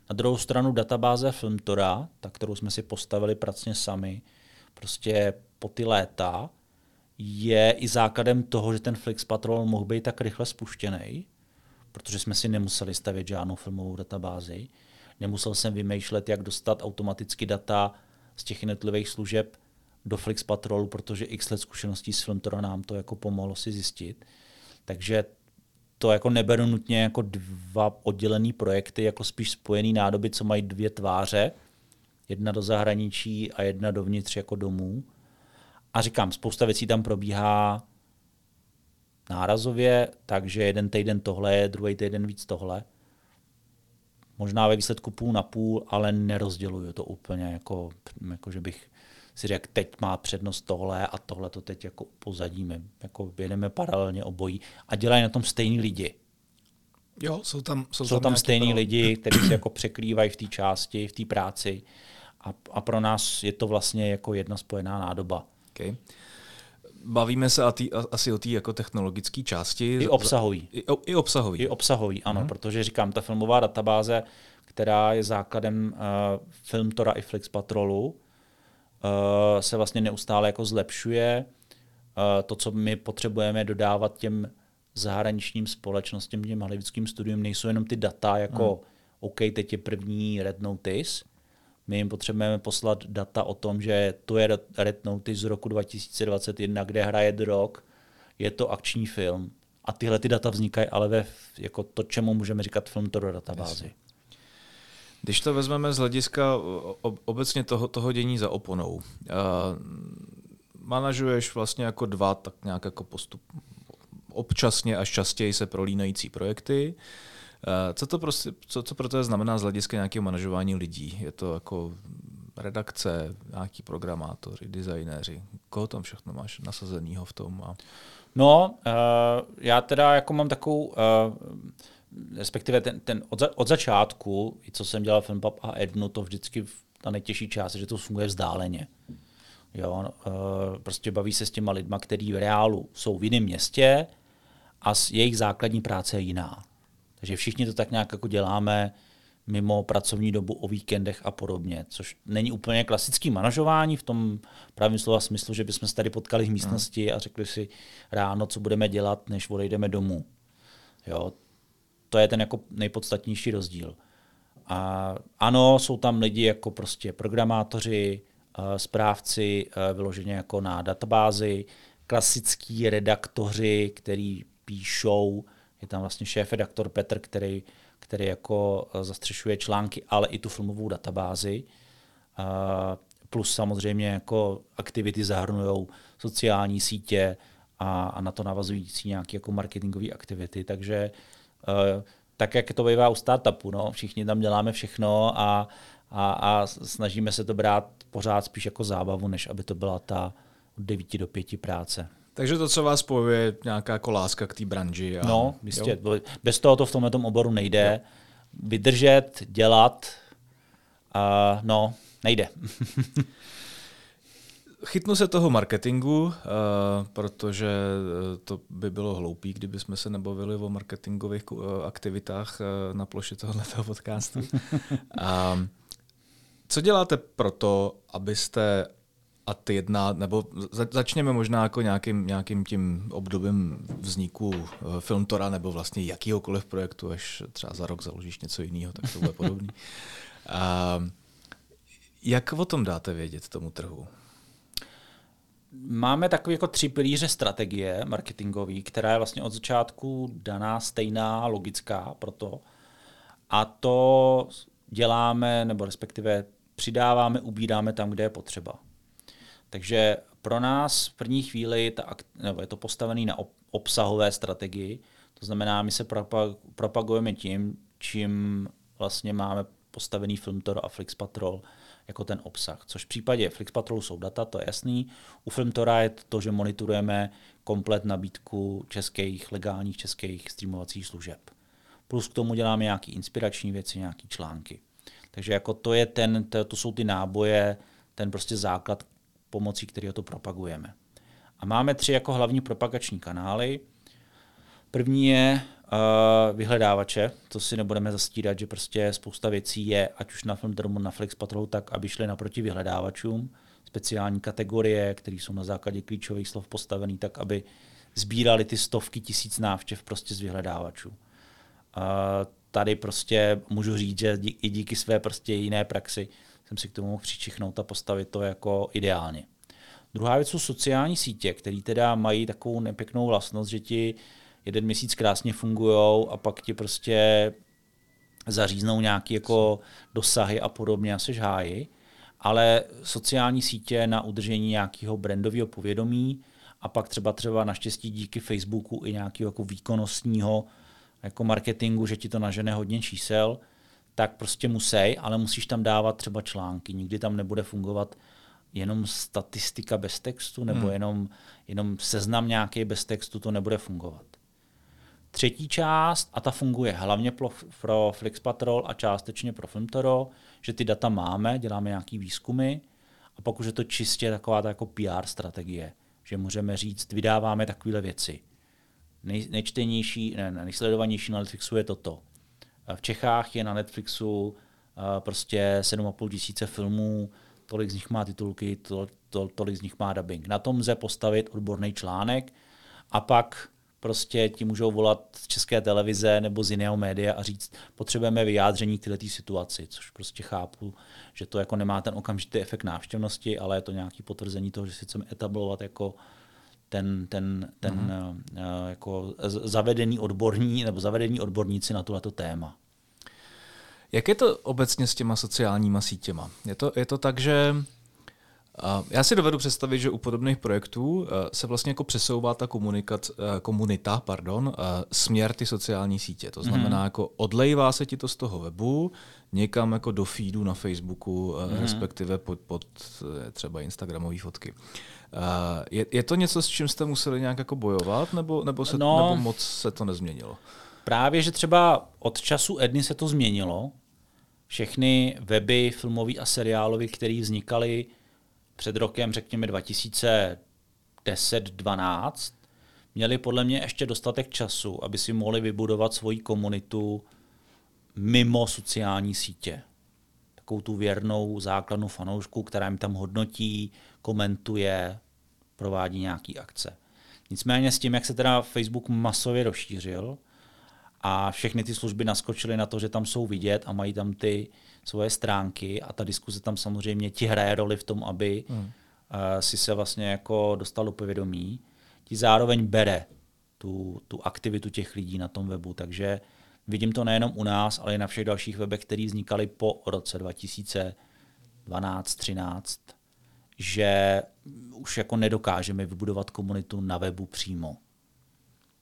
Na druhou stranu databáze Filmtora, ta, kterou jsme si postavili pracně sami, prostě po ty léta, je i základem toho, že ten Flix Patrol mohl být tak rychle spuštěný, protože jsme si nemuseli stavět žádnou filmovou databázi. Nemusel jsem vymýšlet, jak dostat automaticky data z těch jednotlivých služeb do Flix Patrolu, protože x let zkušeností s Filmtora nám to jako pomohlo si zjistit. Takže to jako neberu nutně jako dva oddělené projekty, jako spíš spojený nádoby, co mají dvě tváře, jedna do zahraničí a jedna dovnitř jako domů. A říkám, spousta věcí tam probíhá nárazově, takže jeden týden tohle je, druhý týden víc tohle. Možná ve výsledku půl na půl, ale nerozděluju to úplně, jako, jako že bych si řekl, teď má přednost tohle a tohle to teď jako pozadíme. Jako jedeme paralelně obojí a dělají na tom stejní lidi. Jo, jsou tam, jsou jsou tam, tam stejní pro... lidi, kteří se jako překrývají v té části, v té práci a, a pro nás je to vlastně jako jedna spojená nádoba. Okay. Bavíme se a tý, asi o té jako technologické části. I obsahový. I, I obsahový. I obsahový, ano, hmm. protože říkám, ta filmová databáze, která je základem uh, Filmtora i Flix Patrolu, uh, se vlastně neustále jako zlepšuje. Uh, to, co my potřebujeme dodávat těm zahraničním společnostem, těm hollywoodským studium, nejsou jenom ty data, jako hmm. OK, teď je první Red Notice, my jim potřebujeme poslat data o tom, že to je Red Notice z roku 2021, kde hraje drog, je to akční film. A tyhle ty data vznikají ale ve jako to, čemu můžeme říkat film to databázi. Když to vezmeme z hlediska obecně toho, toho dění za oponou, uh, manažuješ vlastně jako dva tak nějak jako postup, občasně až častěji se prolínající projekty. Uh, co to, prostě, co, co pro to znamená z hlediska nějakého manažování lidí? Je to jako redakce, nějaký programátoři, designéři, koho tam všechno máš nasazenýho v tom? A... No, uh, já teda jako mám takovou, uh, respektive ten, ten od, za, od začátku, co jsem dělal FilmPub a Ednu, to vždycky ta nejtěžší část, že to funguje vzdáleně. Jo, uh, prostě baví se s těma lidma, kteří v reálu jsou v jiném městě a jejich základní práce je jiná. Takže všichni to tak nějak jako děláme mimo pracovní dobu o víkendech a podobně, což není úplně klasický manažování v tom pravém slova smyslu, že bychom se tady potkali v místnosti a řekli si ráno, co budeme dělat, než odejdeme domů. Jo, to je ten jako nejpodstatnější rozdíl. A ano, jsou tam lidi jako prostě programátoři, eh, správci eh, vyloženě jako na databázi, klasický redaktoři, který píšou je tam vlastně šéf-redaktor Petr, který, který jako eh, zastřešuje články, ale i tu filmovou databázi. Plus samozřejmě jako aktivity zahrnují sociální sítě a, a na to navazující nějaké jako marketingové aktivity. Takže eh, tak, jak to bývá u startupu, no, všichni tam děláme všechno a, a, a snažíme se to brát pořád spíš jako zábavu, než aby to byla ta od 9 do 5 práce. Takže to, co vás je nějaká jako láska k té branži. A, no, jistě. Jo? Bez toho to v tomhle oboru nejde. Jo. Vydržet, dělat, uh, no, nejde. *laughs* Chytnu se toho marketingu, uh, protože eh, to by bylo hloupý, kdyby jsme se nebavili o marketingových uh, aktivitách uh, na ploše tohoto podcastu. *laughs* co děláte pro to, abyste a ty jedna, nebo začněme možná jako nějakým, nějakým tím obdobím vzniku eh, Filmtora nebo vlastně jakýhokoliv projektu, až třeba za rok založíš něco jiného, tak to bude podobný. *laughs* A jak o tom dáte vědět tomu trhu? Máme takové jako tři pilíře strategie marketingové, která je vlastně od začátku daná stejná, logická pro to. A to děláme, nebo respektive přidáváme, ubíráme tam, kde je potřeba. Takže pro nás v první chvíli ta, nebo je to postavené na obsahové strategii, to znamená, my se propagujeme tím, čím vlastně máme postavený Filmtor a Flix Patrol jako ten obsah. Což v případě Flix Patrolu jsou data, to je jasný. U Filmtora je to, to že monitorujeme komplet nabídku českých, legálních českých streamovacích služeb. Plus k tomu děláme nějaké inspirační věci, nějaké články. Takže jako to, je ten, to, to jsou ty náboje, ten prostě základ, pomocí kterého to propagujeme. A máme tři jako hlavní propagační kanály. První je uh, vyhledávače, to si nebudeme zastírat, že prostě spousta věcí je, ať už na film nebo na Flix Patrol, tak aby šly naproti vyhledávačům. Speciální kategorie, které jsou na základě klíčových slov postavené, tak aby sbírali ty stovky tisíc návštěv prostě z vyhledávačů. Uh, tady prostě můžu říct, že i díky své prostě jiné praxi jsem si k tomu mohl přičichnout a postavit to jako ideálně. Druhá věc jsou sociální sítě, které teda mají takovou nepěknou vlastnost, že ti jeden měsíc krásně fungují a pak ti prostě zaříznou nějaké jako dosahy a podobně a seš háji. Ale sociální sítě na udržení nějakého brandového povědomí a pak třeba třeba naštěstí díky Facebooku i nějakého jako výkonnostního jako marketingu, že ti to nažene hodně čísel, tak prostě musí, ale musíš tam dávat třeba články. Nikdy tam nebude fungovat jenom statistika bez textu nebo hmm. jenom, jenom seznam nějaký bez textu, to nebude fungovat. Třetí část, a ta funguje hlavně pro, pro Flixpatrol a částečně pro Filmtoro, že ty data máme, děláme nějaký výzkumy a pak už je to čistě taková ta jako PR strategie, že můžeme říct, vydáváme takovéhle věci. Nej, nejčtenější, ne, nejsledovanější na Netflixu je toto. V Čechách je na Netflixu prostě 7,5 tisíce filmů, tolik z nich má titulky, to, to, tolik z nich má dubbing. Na tom lze postavit odborný článek a pak prostě ti můžou volat z české televize nebo z jiného média a říct, potřebujeme vyjádření k této situaci, což prostě chápu, že to jako nemá ten okamžitý efekt návštěvnosti, ale je to nějaké potvrzení toho, že si chceme etablovat jako ten, ten, ten mm-hmm. uh, jako zavedený odborní nebo zavedení odborníci na tohleto téma. Jak je to obecně s těma sociálníma sítěma? Je to, je to tak, že já si dovedu představit, že u podobných projektů se vlastně jako přesouvá ta komunikat, komunita pardon, směr ty sociální sítě. To znamená, mm. jako odlejvá se ti to z toho webu někam jako do feedu na Facebooku, mm. respektive pod, pod e, třeba Instagramové fotky. Je, je to něco, s čím jste museli nějak jako bojovat, nebo, nebo, se, no, nebo moc se to nezměnilo? Právě, že třeba od času Edny se to změnilo. Všechny weby filmový a seriálový, které vznikaly před rokem, řekněme 2010-12, měli podle mě ještě dostatek času, aby si mohli vybudovat svoji komunitu mimo sociální sítě. Takovou tu věrnou základnu fanoušku, která jim tam hodnotí, komentuje, provádí nějaký akce. Nicméně s tím, jak se teda Facebook masově rozšířil a všechny ty služby naskočily na to, že tam jsou vidět a mají tam ty svoje stránky a ta diskuze tam samozřejmě ti hraje roli v tom, aby hmm. uh, si se vlastně jako dostal do povědomí, ti zároveň bere tu, tu aktivitu těch lidí na tom webu, takže vidím to nejenom u nás, ale i na všech dalších webech, které vznikaly po roce 2012 13 že už jako nedokážeme vybudovat komunitu na webu přímo.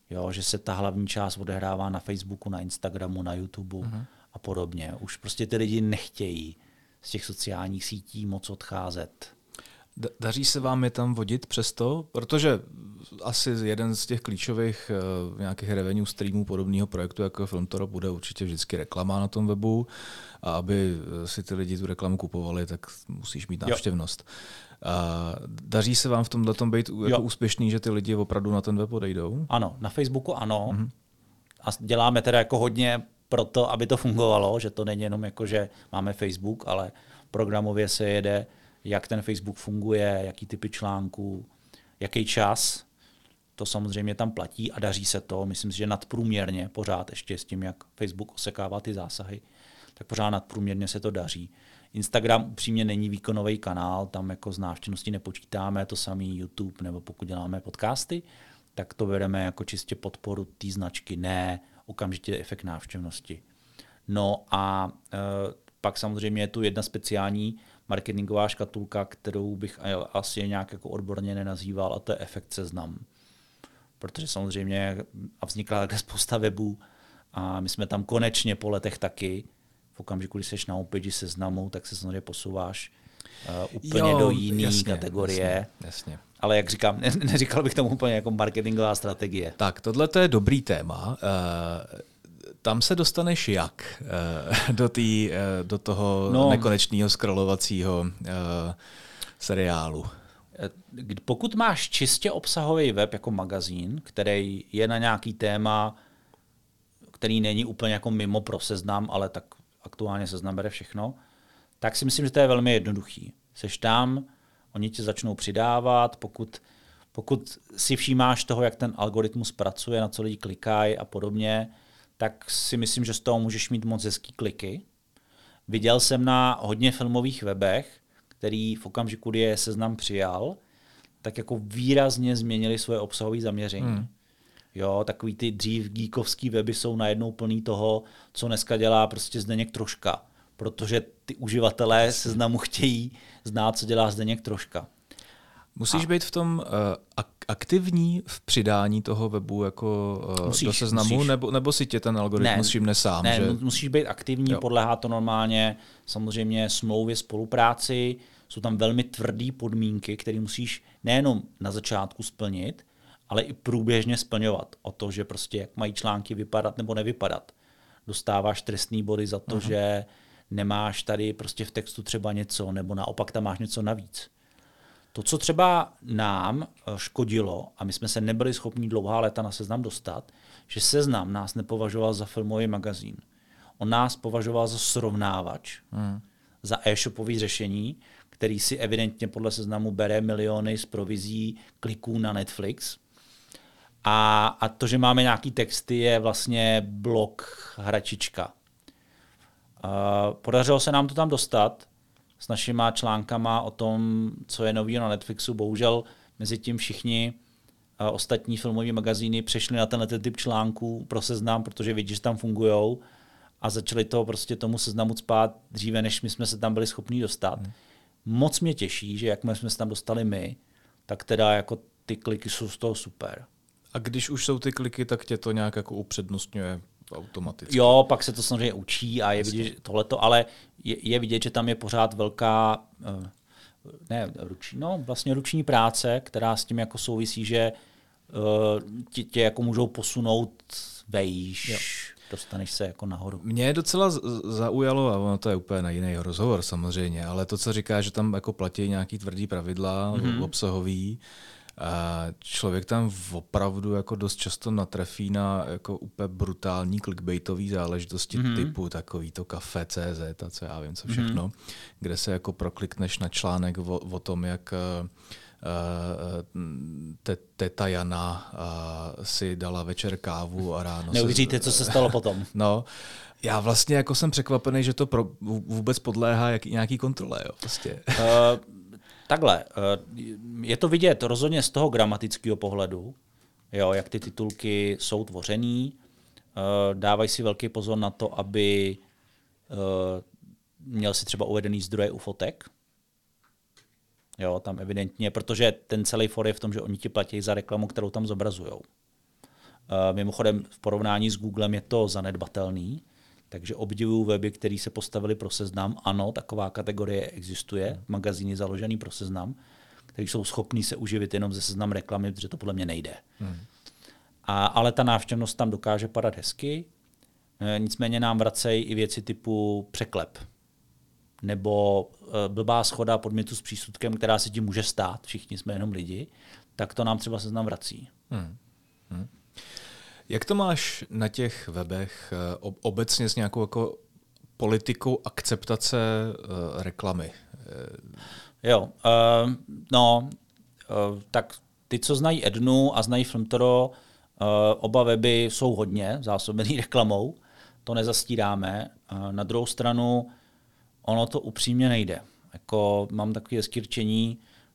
Jo, že se ta hlavní část odehrává na Facebooku, na Instagramu, na YouTube uh-huh. a podobně. Už prostě ty lidi nechtějí z těch sociálních sítí moc odcházet. Daří se vám je tam vodit přesto? Protože asi jeden z těch klíčových uh, nějakých revenue streamů podobného projektu jako Filmtoro bude určitě vždycky reklama na tom webu a aby si ty lidi tu reklamu kupovali, tak musíš mít návštěvnost. A daří se vám v tomhle tom být jako jo. úspěšný, že ty lidi opravdu na ten web odejdou? Ano, na Facebooku ano. Mm-hmm. A děláme teda jako hodně pro to, aby to fungovalo, že to není jenom jako, že máme Facebook, ale programově se jede, jak ten Facebook funguje, jaký typy článků, jaký čas. To samozřejmě tam platí a daří se to. Myslím si, že nadprůměrně pořád ještě s tím, jak Facebook osekává ty zásahy, tak pořád nadprůměrně se to daří. Instagram upřímně není výkonový kanál, tam jako z návštěvnosti nepočítáme, to samý YouTube, nebo pokud děláme podcasty, tak to bereme jako čistě podporu té značky, ne okamžitě efekt návštěvnosti. No a e, pak samozřejmě je tu jedna speciální marketingová škatulka, kterou bych asi nějak jako odborně nenazýval, a to je efekt seznam. Protože samozřejmě a vznikla takhle spousta webů a my jsme tam konečně po letech taky, v okamžiku, kdy jsi na opeči seznamu, tak se samozřejmě posouváš uh, úplně jo, do jiné kategorie. Jasně, jasně. Ale jak říkám, ne, *laughs* neříkal bych tomu úplně jako marketingová strategie. Tak, tohle to je dobrý téma. Uh, tam se dostaneš jak uh, do, tý, uh, do toho no, nekonečného scrollovacího uh, seriálu? pokud máš čistě obsahový web jako magazín, který je na nějaký téma, který není úplně jako mimo pro seznam, ale tak aktuálně seznam bere všechno, tak si myslím, že to je velmi jednoduchý. Seš tam, oni tě začnou přidávat, pokud, pokud si všímáš toho, jak ten algoritmus pracuje, na co lidi klikají a podobně, tak si myslím, že z toho můžeš mít moc hezký kliky. Viděl jsem na hodně filmových webech, který v okamžiku, kdy je seznam přijal, tak jako výrazně změnili svoje obsahové zaměření. Hmm. Jo, takový ty dřív geekovský weby jsou najednou plný toho, co dneska dělá prostě Zdeněk Troška, protože ty uživatelé seznamu chtějí znát, co dělá Zdeněk Troška. Musíš a... být v tom uh, aktivní v přidání toho webu jako uh, musíš, do seznamu, musíš. nebo, nebo si tě ten algoritmus ne, všimne sám? Ne, že... musíš být aktivní, jo. podlehá to normálně samozřejmě smlouvě spolupráci, jsou tam velmi tvrdé podmínky, které musíš nejenom na začátku splnit, ale i průběžně splňovat o to, že prostě jak mají články vypadat nebo nevypadat. Dostáváš trestný body za to, uh-huh. že nemáš tady prostě v textu třeba něco, nebo naopak tam máš něco navíc. To, co třeba nám eh, škodilo, a my jsme se nebyli schopni dlouhá léta na seznam dostat, že seznam nás nepovažoval za filmový magazín. On nás považoval za srovnávač, hmm. za e-shopový řešení, který si evidentně podle seznamu bere miliony z provizí kliků na Netflix. A, a to, že máme nějaký texty, je vlastně blok hračička. Uh, podařilo se nám to tam dostat s našima článkama o tom, co je nový na Netflixu. Bohužel mezi tím všichni uh, ostatní filmové magazíny přešli na tenhle typ článků pro seznam, protože vidí, že tam fungují a začali to prostě tomu seznamu spát dříve, než my jsme se tam byli schopni dostat. Hmm. Moc mě těší, že jakmile jsme se tam dostali my, tak teda jako ty kliky jsou z toho super. A když už jsou ty kliky, tak tě to nějak jako upřednostňuje automaticky. Jo, pak se to samozřejmě učí a je vidět tohleto, ale je, je vidět, že tam je pořád velká eh, ne, ruční, no, vlastně ruční práce, která s tím jako souvisí, že uh, tě, tě jako můžou posunout vejš, jo. dostaneš se jako nahoru. Mě docela zaujalo, a ono to je úplně na jiný rozhovor samozřejmě, ale to, co říká, že tam jako platí nějaký tvrdý pravidla mm-hmm. obsahový, člověk tam opravdu jako dost často natrefí na jako úplně brutální clickbaitové záležitosti mm-hmm. typu takový to kafe CZ a co já vím, co mhm. všechno, mm-hmm. kde se jako proklikneš na článek o, o tom, jak uh, te, teta Jana uh, si dala večer kávu a ráno Neuvěříte, se... co se stalo potom. *laughs* no, já vlastně jako jsem překvapený, že to pro, vůbec podléhá jak, nějaký kontrole. Jo, prostě. Uh, Takhle, eh, je to vidět rozhodně z toho gramatického pohledu, jo, jak ty titulky jsou tvořený. Eh, dávají si velký pozor na to, aby eh, měl si třeba uvedený zdroje u fotek. Jo, tam evidentně, protože ten celý for je v tom, že oni ti platí za reklamu, kterou tam zobrazují. Mimochodem v porovnání s Googlem je to zanedbatelný, takže obdivuju weby, které se postavili pro seznam. Ano, taková kategorie existuje, magazíny založený pro seznam, které jsou schopní se uživit jenom ze seznam reklamy, protože to podle mě nejde. Hmm. A, ale ta návštěvnost tam dokáže padat hezky. E, nicméně nám vracejí i věci typu překlep nebo e, blbá schoda podmětu s přísudkem, která se tím může stát, všichni jsme jenom lidi, tak to nám třeba seznam vrací. Hmm. Hmm. Jak to máš na těch webech eh, obecně s nějakou jako politikou akceptace uh, reklamy? Jo, uh, no, uh, tak ty, co znají Ednu a znají Filmtoro, uh, oba weby jsou hodně zásobený *laughs* reklamou, to nezastíráme. Uh, na druhou stranu, ono to upřímně nejde. Jako mám takové hezké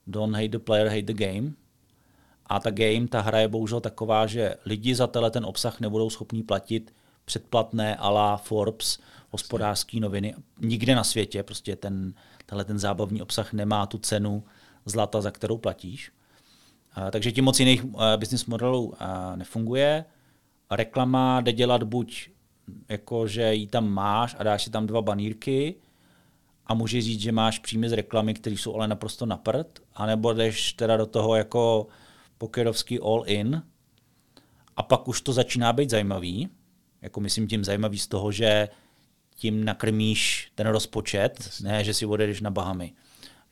don't hate the player, hate the game. A ta game, ta hra je bohužel taková, že lidi za tenhle ten obsah nebudou schopní platit předplatné ala Forbes, hospodářské noviny. Nikde na světě prostě ten, tenhle ten zábavní obsah nemá tu cenu zlata, za kterou platíš. Takže tím moc jiných uh, business modelů uh, nefunguje. Reklama jde dělat buď jako, že ji tam máš a dáš si tam dva banírky a můžeš říct, že máš příjmy z reklamy, které jsou ale naprosto na prd, anebo jdeš teda do toho jako pokerovský all-in a pak už to začíná být zajímavý. Jako myslím tím zajímavý z toho, že tím nakrmíš ten rozpočet, ne, že si odejdeš na Bahamy.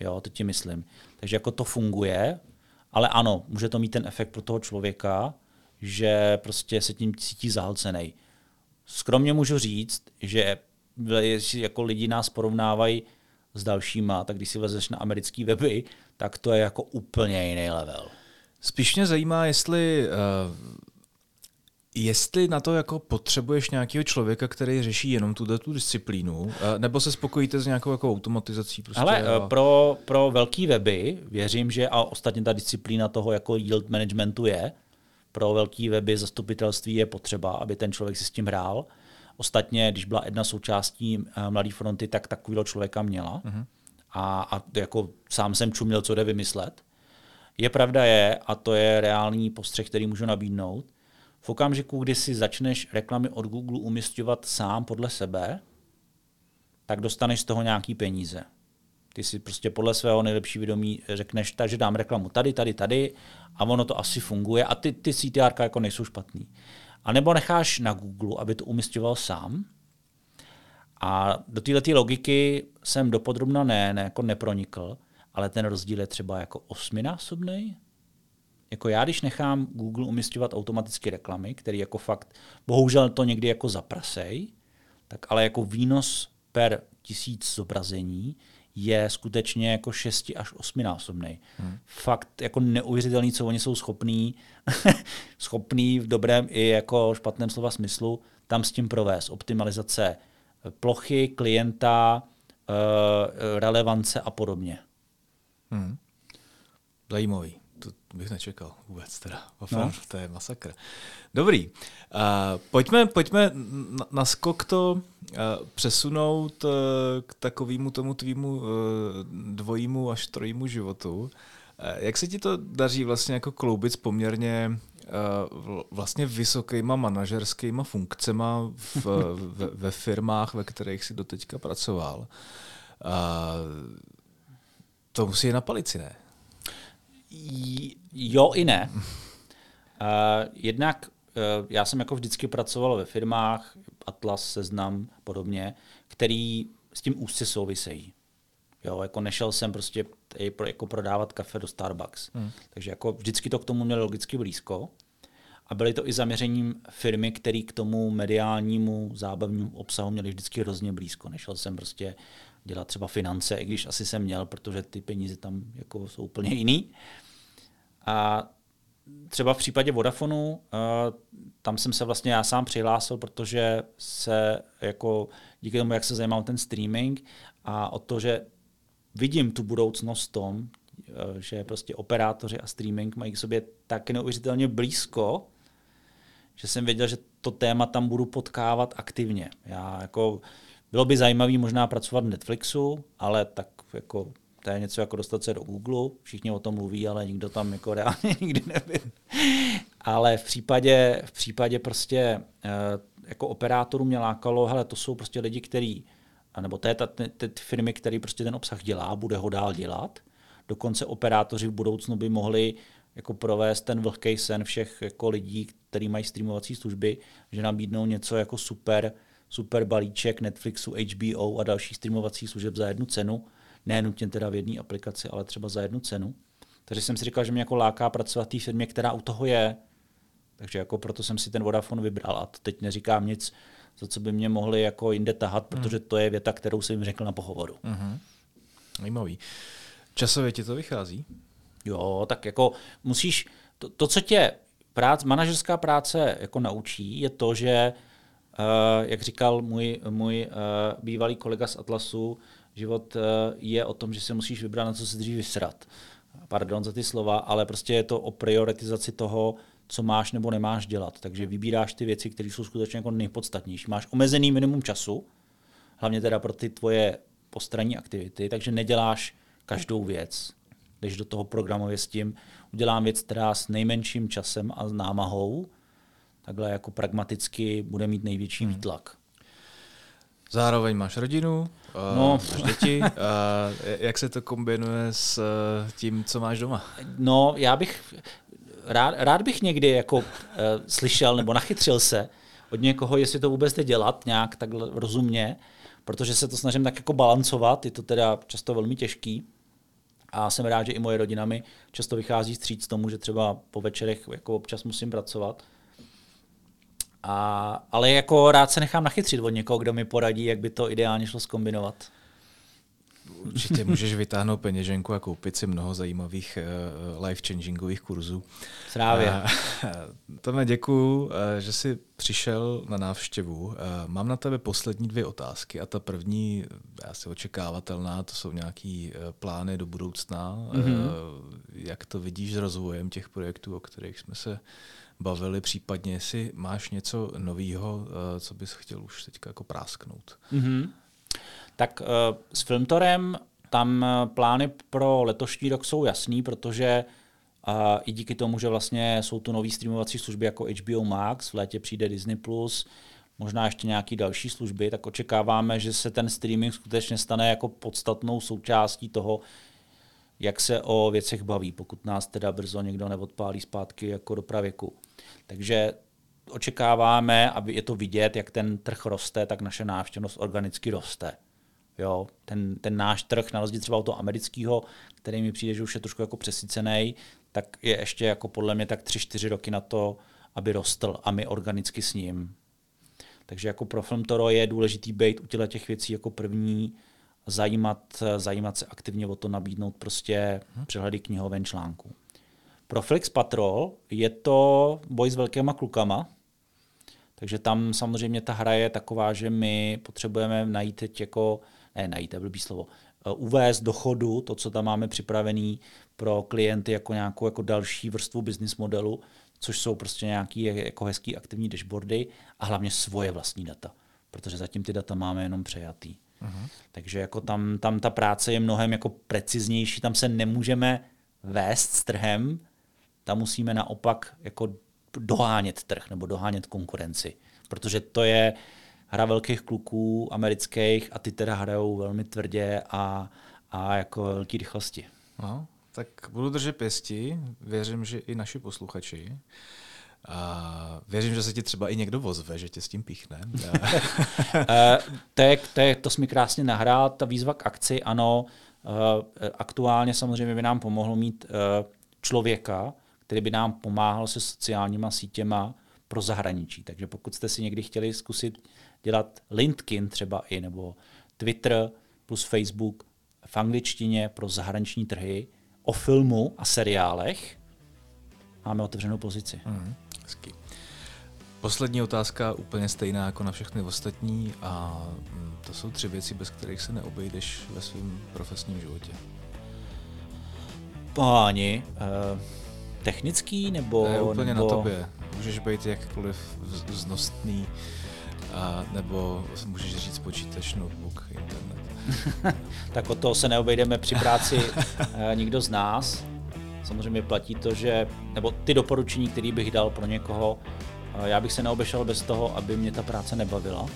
Jo, to ti myslím. Takže jako to funguje, ale ano, může to mít ten efekt pro toho člověka, že prostě se tím cítí zahlcený. Skromně můžu říct, že jako lidi nás porovnávají s dalšíma, tak když si vezeš na americký weby, tak to je jako úplně jiný level. Spíš mě zajímá, jestli uh, jestli na to jako potřebuješ nějakého člověka, který řeší jenom tu, tu disciplínu, eh, nebo se spokojíte s nějakou jako automatizací? Prostě Ale a... pro, pro velký weby věřím, že a ostatně ta disciplína toho jako yield managementu je, pro velký weby zastupitelství je potřeba, aby ten člověk si s tím hrál. Ostatně, když byla jedna součástí Mladé fronty, tak takového člověka měla. Uh-huh. A, a jako sám jsem čuměl, co jde vymyslet. Je pravda je, a to je reálný postřeh, který můžu nabídnout, v okamžiku, kdy si začneš reklamy od Google umistovat sám podle sebe, tak dostaneš z toho nějaký peníze. Ty si prostě podle svého nejlepší vědomí řekneš, takže dám reklamu tady, tady, tady a ono to asi funguje a ty, ty CTR jako nejsou špatný. A nebo necháš na Google, aby to umistoval sám a do této logiky jsem dopodrobna ne, ne, jako nepronikl, ale ten rozdíl je třeba jako osminásobný. Jako já, když nechám Google umistovat automaticky reklamy, který jako fakt, bohužel to někdy jako zaprasej, tak ale jako výnos per tisíc zobrazení je skutečně jako 6 až 8 násobný. Hmm. Fakt jako neuvěřitelný, co oni jsou schopní, *laughs* schopní v dobrém i jako špatném slova smyslu tam s tím provést. Optimalizace plochy, klienta, uh, relevance a podobně. Hmm. Zajímavý. To bych nečekal vůbec teda. No. To je masakr. Dobrý. Uh, pojďme, pojďme na, na skok to uh, přesunout uh, k takovému tomu tvýmu uh, dvojímu až trojímu životu. Uh, jak se ti to daří vlastně jako kloubit s poměrně vlastně vysokýma manažerskýma funkcema v, *laughs* ve, ve firmách, ve kterých si doteďka pracoval. To musí je na palici, ne? Jo i ne. Uh, jednak uh, já jsem jako vždycky pracoval ve firmách, Atlas, Seznam, podobně, který s tím úzce souvisejí. Jo, jako nešel jsem prostě jako prodávat kafe do Starbucks. Hmm. Takže jako vždycky to k tomu mělo logicky blízko. A byly to i zaměřením firmy, které k tomu mediálnímu zábavnímu obsahu měly vždycky hrozně blízko. Nešel jsem prostě dělat třeba finance, i když asi jsem měl, protože ty peníze tam jako jsou úplně jiný. A třeba v případě Vodafonu, uh, tam jsem se vlastně já sám přihlásil, protože se jako díky tomu, jak se zajímal ten streaming a o to, že vidím tu budoucnost v tom, uh, že prostě operátoři a streaming mají k sobě tak neuvěřitelně blízko, že jsem věděl, že to téma tam budu potkávat aktivně. Já jako, bylo by zajímavé možná pracovat v Netflixu, ale tak jako to je něco jako dostat se do Google, všichni o tom mluví, ale nikdo tam jako reálně *laughs* nikdy nebyl. ale v případě, v případě prostě eh, jako operátorů mě lákalo, hele, to jsou prostě lidi, kteří, nebo to je ta, ty, ty firmy, které prostě ten obsah dělá, bude ho dál dělat. Dokonce operátoři v budoucnu by mohli jako provést ten vlhký sen všech jako lidí, kteří mají streamovací služby, že nabídnou něco jako super, super balíček Netflixu, HBO a dalších streamovacích služeb za jednu cenu ne nutně teda v jedné aplikaci, ale třeba za jednu cenu. Takže jsem si říkal, že mě jako láká pracovat v té firmě, která u toho je. Takže jako proto jsem si ten Vodafone vybral. A teď neříkám nic, za co by mě mohli jako jinde tahat, protože to je věta, kterou jsem jim řekl na pohovoru. Mm-hmm. Zajímavý. Časově ti to vychází? Jo, tak jako musíš, to, to co tě prác, manažerská práce jako naučí, je to, že, uh, jak říkal můj, můj uh, bývalý kolega z Atlasu, Život eh, je o tom, že se musíš vybrat, na co se dřív vysrat. Pardon za ty slova, ale prostě je to o prioritizaci toho, co máš nebo nemáš dělat. Takže vybíráš ty věci, které jsou skutečně jako nejpodstatnější. Máš omezený minimum času, hlavně teda pro ty tvoje postranní aktivity, takže neděláš každou věc. Jdeš do toho programově s tím, udělám věc, která s nejmenším časem a námahou, takhle jako pragmaticky bude mít největší hmm. výtlak. Zároveň máš rodinu, uh, no. máš děti. *laughs* Uh, jak se to kombinuje s uh, tím, co máš doma? No, já bych, rád, rád bych někdy jako uh, slyšel nebo nachytřil se od někoho, jestli to vůbec jde dělat nějak tak rozumně, protože se to snažím tak jako balancovat, je to teda často velmi těžký. A jsem rád, že i moje rodina mi často vychází stříc tomu, že třeba po večerech jako občas musím pracovat. A, ale jako rád se nechám nachytřit od někoho, kdo mi poradí, jak by to ideálně šlo skombinovat. Určitě můžeš vytáhnout peněženku a koupit si mnoho zajímavých uh, life-changingových kurzů. Právě. Uh, *laughs* Tome, děkuju, uh, že jsi přišel na návštěvu. Uh, mám na tebe poslední dvě otázky a ta první, asi očekávatelná, to jsou nějaký uh, plány do budoucna. Mm-hmm. Uh, jak to vidíš s rozvojem těch projektů, o kterých jsme se bavili, případně jestli máš něco nového, uh, co bys chtěl už teďka jako prásknout. Mm-hmm. Tak uh, s Filmtorem tam eh, plány pro letošní rok jsou jasný, protože i díky tomu, že vlastně jsou tu nové streamovací služby jako HBO Max, v létě přijde Disney+, možná ještě nějaké další služby, tak očekáváme, že se ten streaming skutečně stane jako podstatnou součástí toho, jak se o věcech baví, pokud nás teda brzo někdo neodpálí zpátky jako do pravěku. Takže očekáváme, aby je to vidět, jak ten trh roste, tak naše návštěvnost organicky roste. Jo, ten, ten náš trh, na rozdíl třeba od toho amerického, který mi přijde, že už je trošku jako přesycený, tak je ještě jako podle mě tak 3-4 roky na to, aby rostl a my organicky s ním. Takže jako pro Film Toro je důležitý být u těch věcí jako první, zajímat, zajímat se aktivně o to, nabídnout prostě hmm. přehledy knihoven článku. Pro Flix Patrol je to boj s velkýma klukama, takže tam samozřejmě ta hra je taková, že my potřebujeme najít teď jako ne najít, to je blbý slovo, eh, uvést do chodu to, co tam máme připravený pro klienty jako nějakou jako další vrstvu business modelu, což jsou prostě nějaký jako hezký aktivní dashboardy a hlavně svoje vlastní data, protože zatím ty data máme jenom přejatý. Uh-huh. Takže jako tam, tam ta práce je mnohem jako preciznější, tam se nemůžeme vést s trhem, tam musíme naopak jako dohánět trh nebo dohánět konkurenci, protože to je hra velkých kluků amerických a ty teda hrajou velmi tvrdě a, a jako velký rychlosti. No, tak budu držet pěsti, věřím, že i naši posluchači. A věřím, že se ti třeba i někdo vozve, že tě s tím píchne. *laughs* Eh, to, je, to, je, to jsi mi krásně nahrál, ta výzva k akci, ano, eh, aktuálně samozřejmě by nám pomohlo mít eh, člověka, který by nám pomáhal se sociálníma sítěma pro zahraničí. Takže pokud jste si někdy chtěli zkusit dělat LinkedIn třeba i, nebo Twitter plus Facebook v angličtině pro zahraniční trhy o filmu a seriálech, máme otevřenou pozici. Mm, hezky. Poslední otázka, úplně stejná jako na všechny ostatní a mm, to jsou tři věci, bez kterých se neobejdeš ve svém profesním životě. Páni, uh, technický nebo... Je úplně nebo... na tobě. Můžeš být jakkoliv vznostný a nebo můžeš říct počítač, notebook, internet. *laughs* tak o toho se neobejdeme při práci *laughs* eh, nikdo z nás. Samozřejmě platí to, že, nebo ty doporučení, které bych dal pro někoho, eh, já bych se neobešel bez toho, aby mě ta práce nebavila.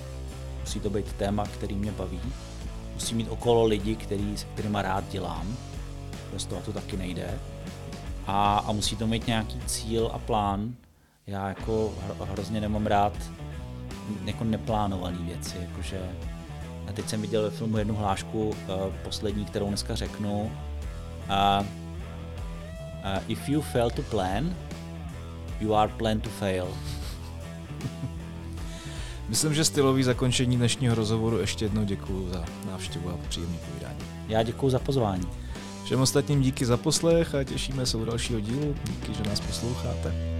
Musí to být téma, který mě baví. Musí mít okolo lidi, který, s kterými rád dělám. Bez toho to taky nejde. A, a musí to mít nějaký cíl a plán. Já jako hrozně nemám rád jako neplánované věci, jakože a teď jsem viděl ve filmu jednu hlášku, uh, poslední, kterou dneska řeknu. Uh, uh, if you fail to plan, you are planned to fail. *laughs* Myslím, že stylový zakončení dnešního rozhovoru ještě jednou děkuji za návštěvu a příjemný povídání. Já děkuji za pozvání. Všem ostatním díky za poslech a těšíme se u dalšího dílu. Díky, že nás posloucháte.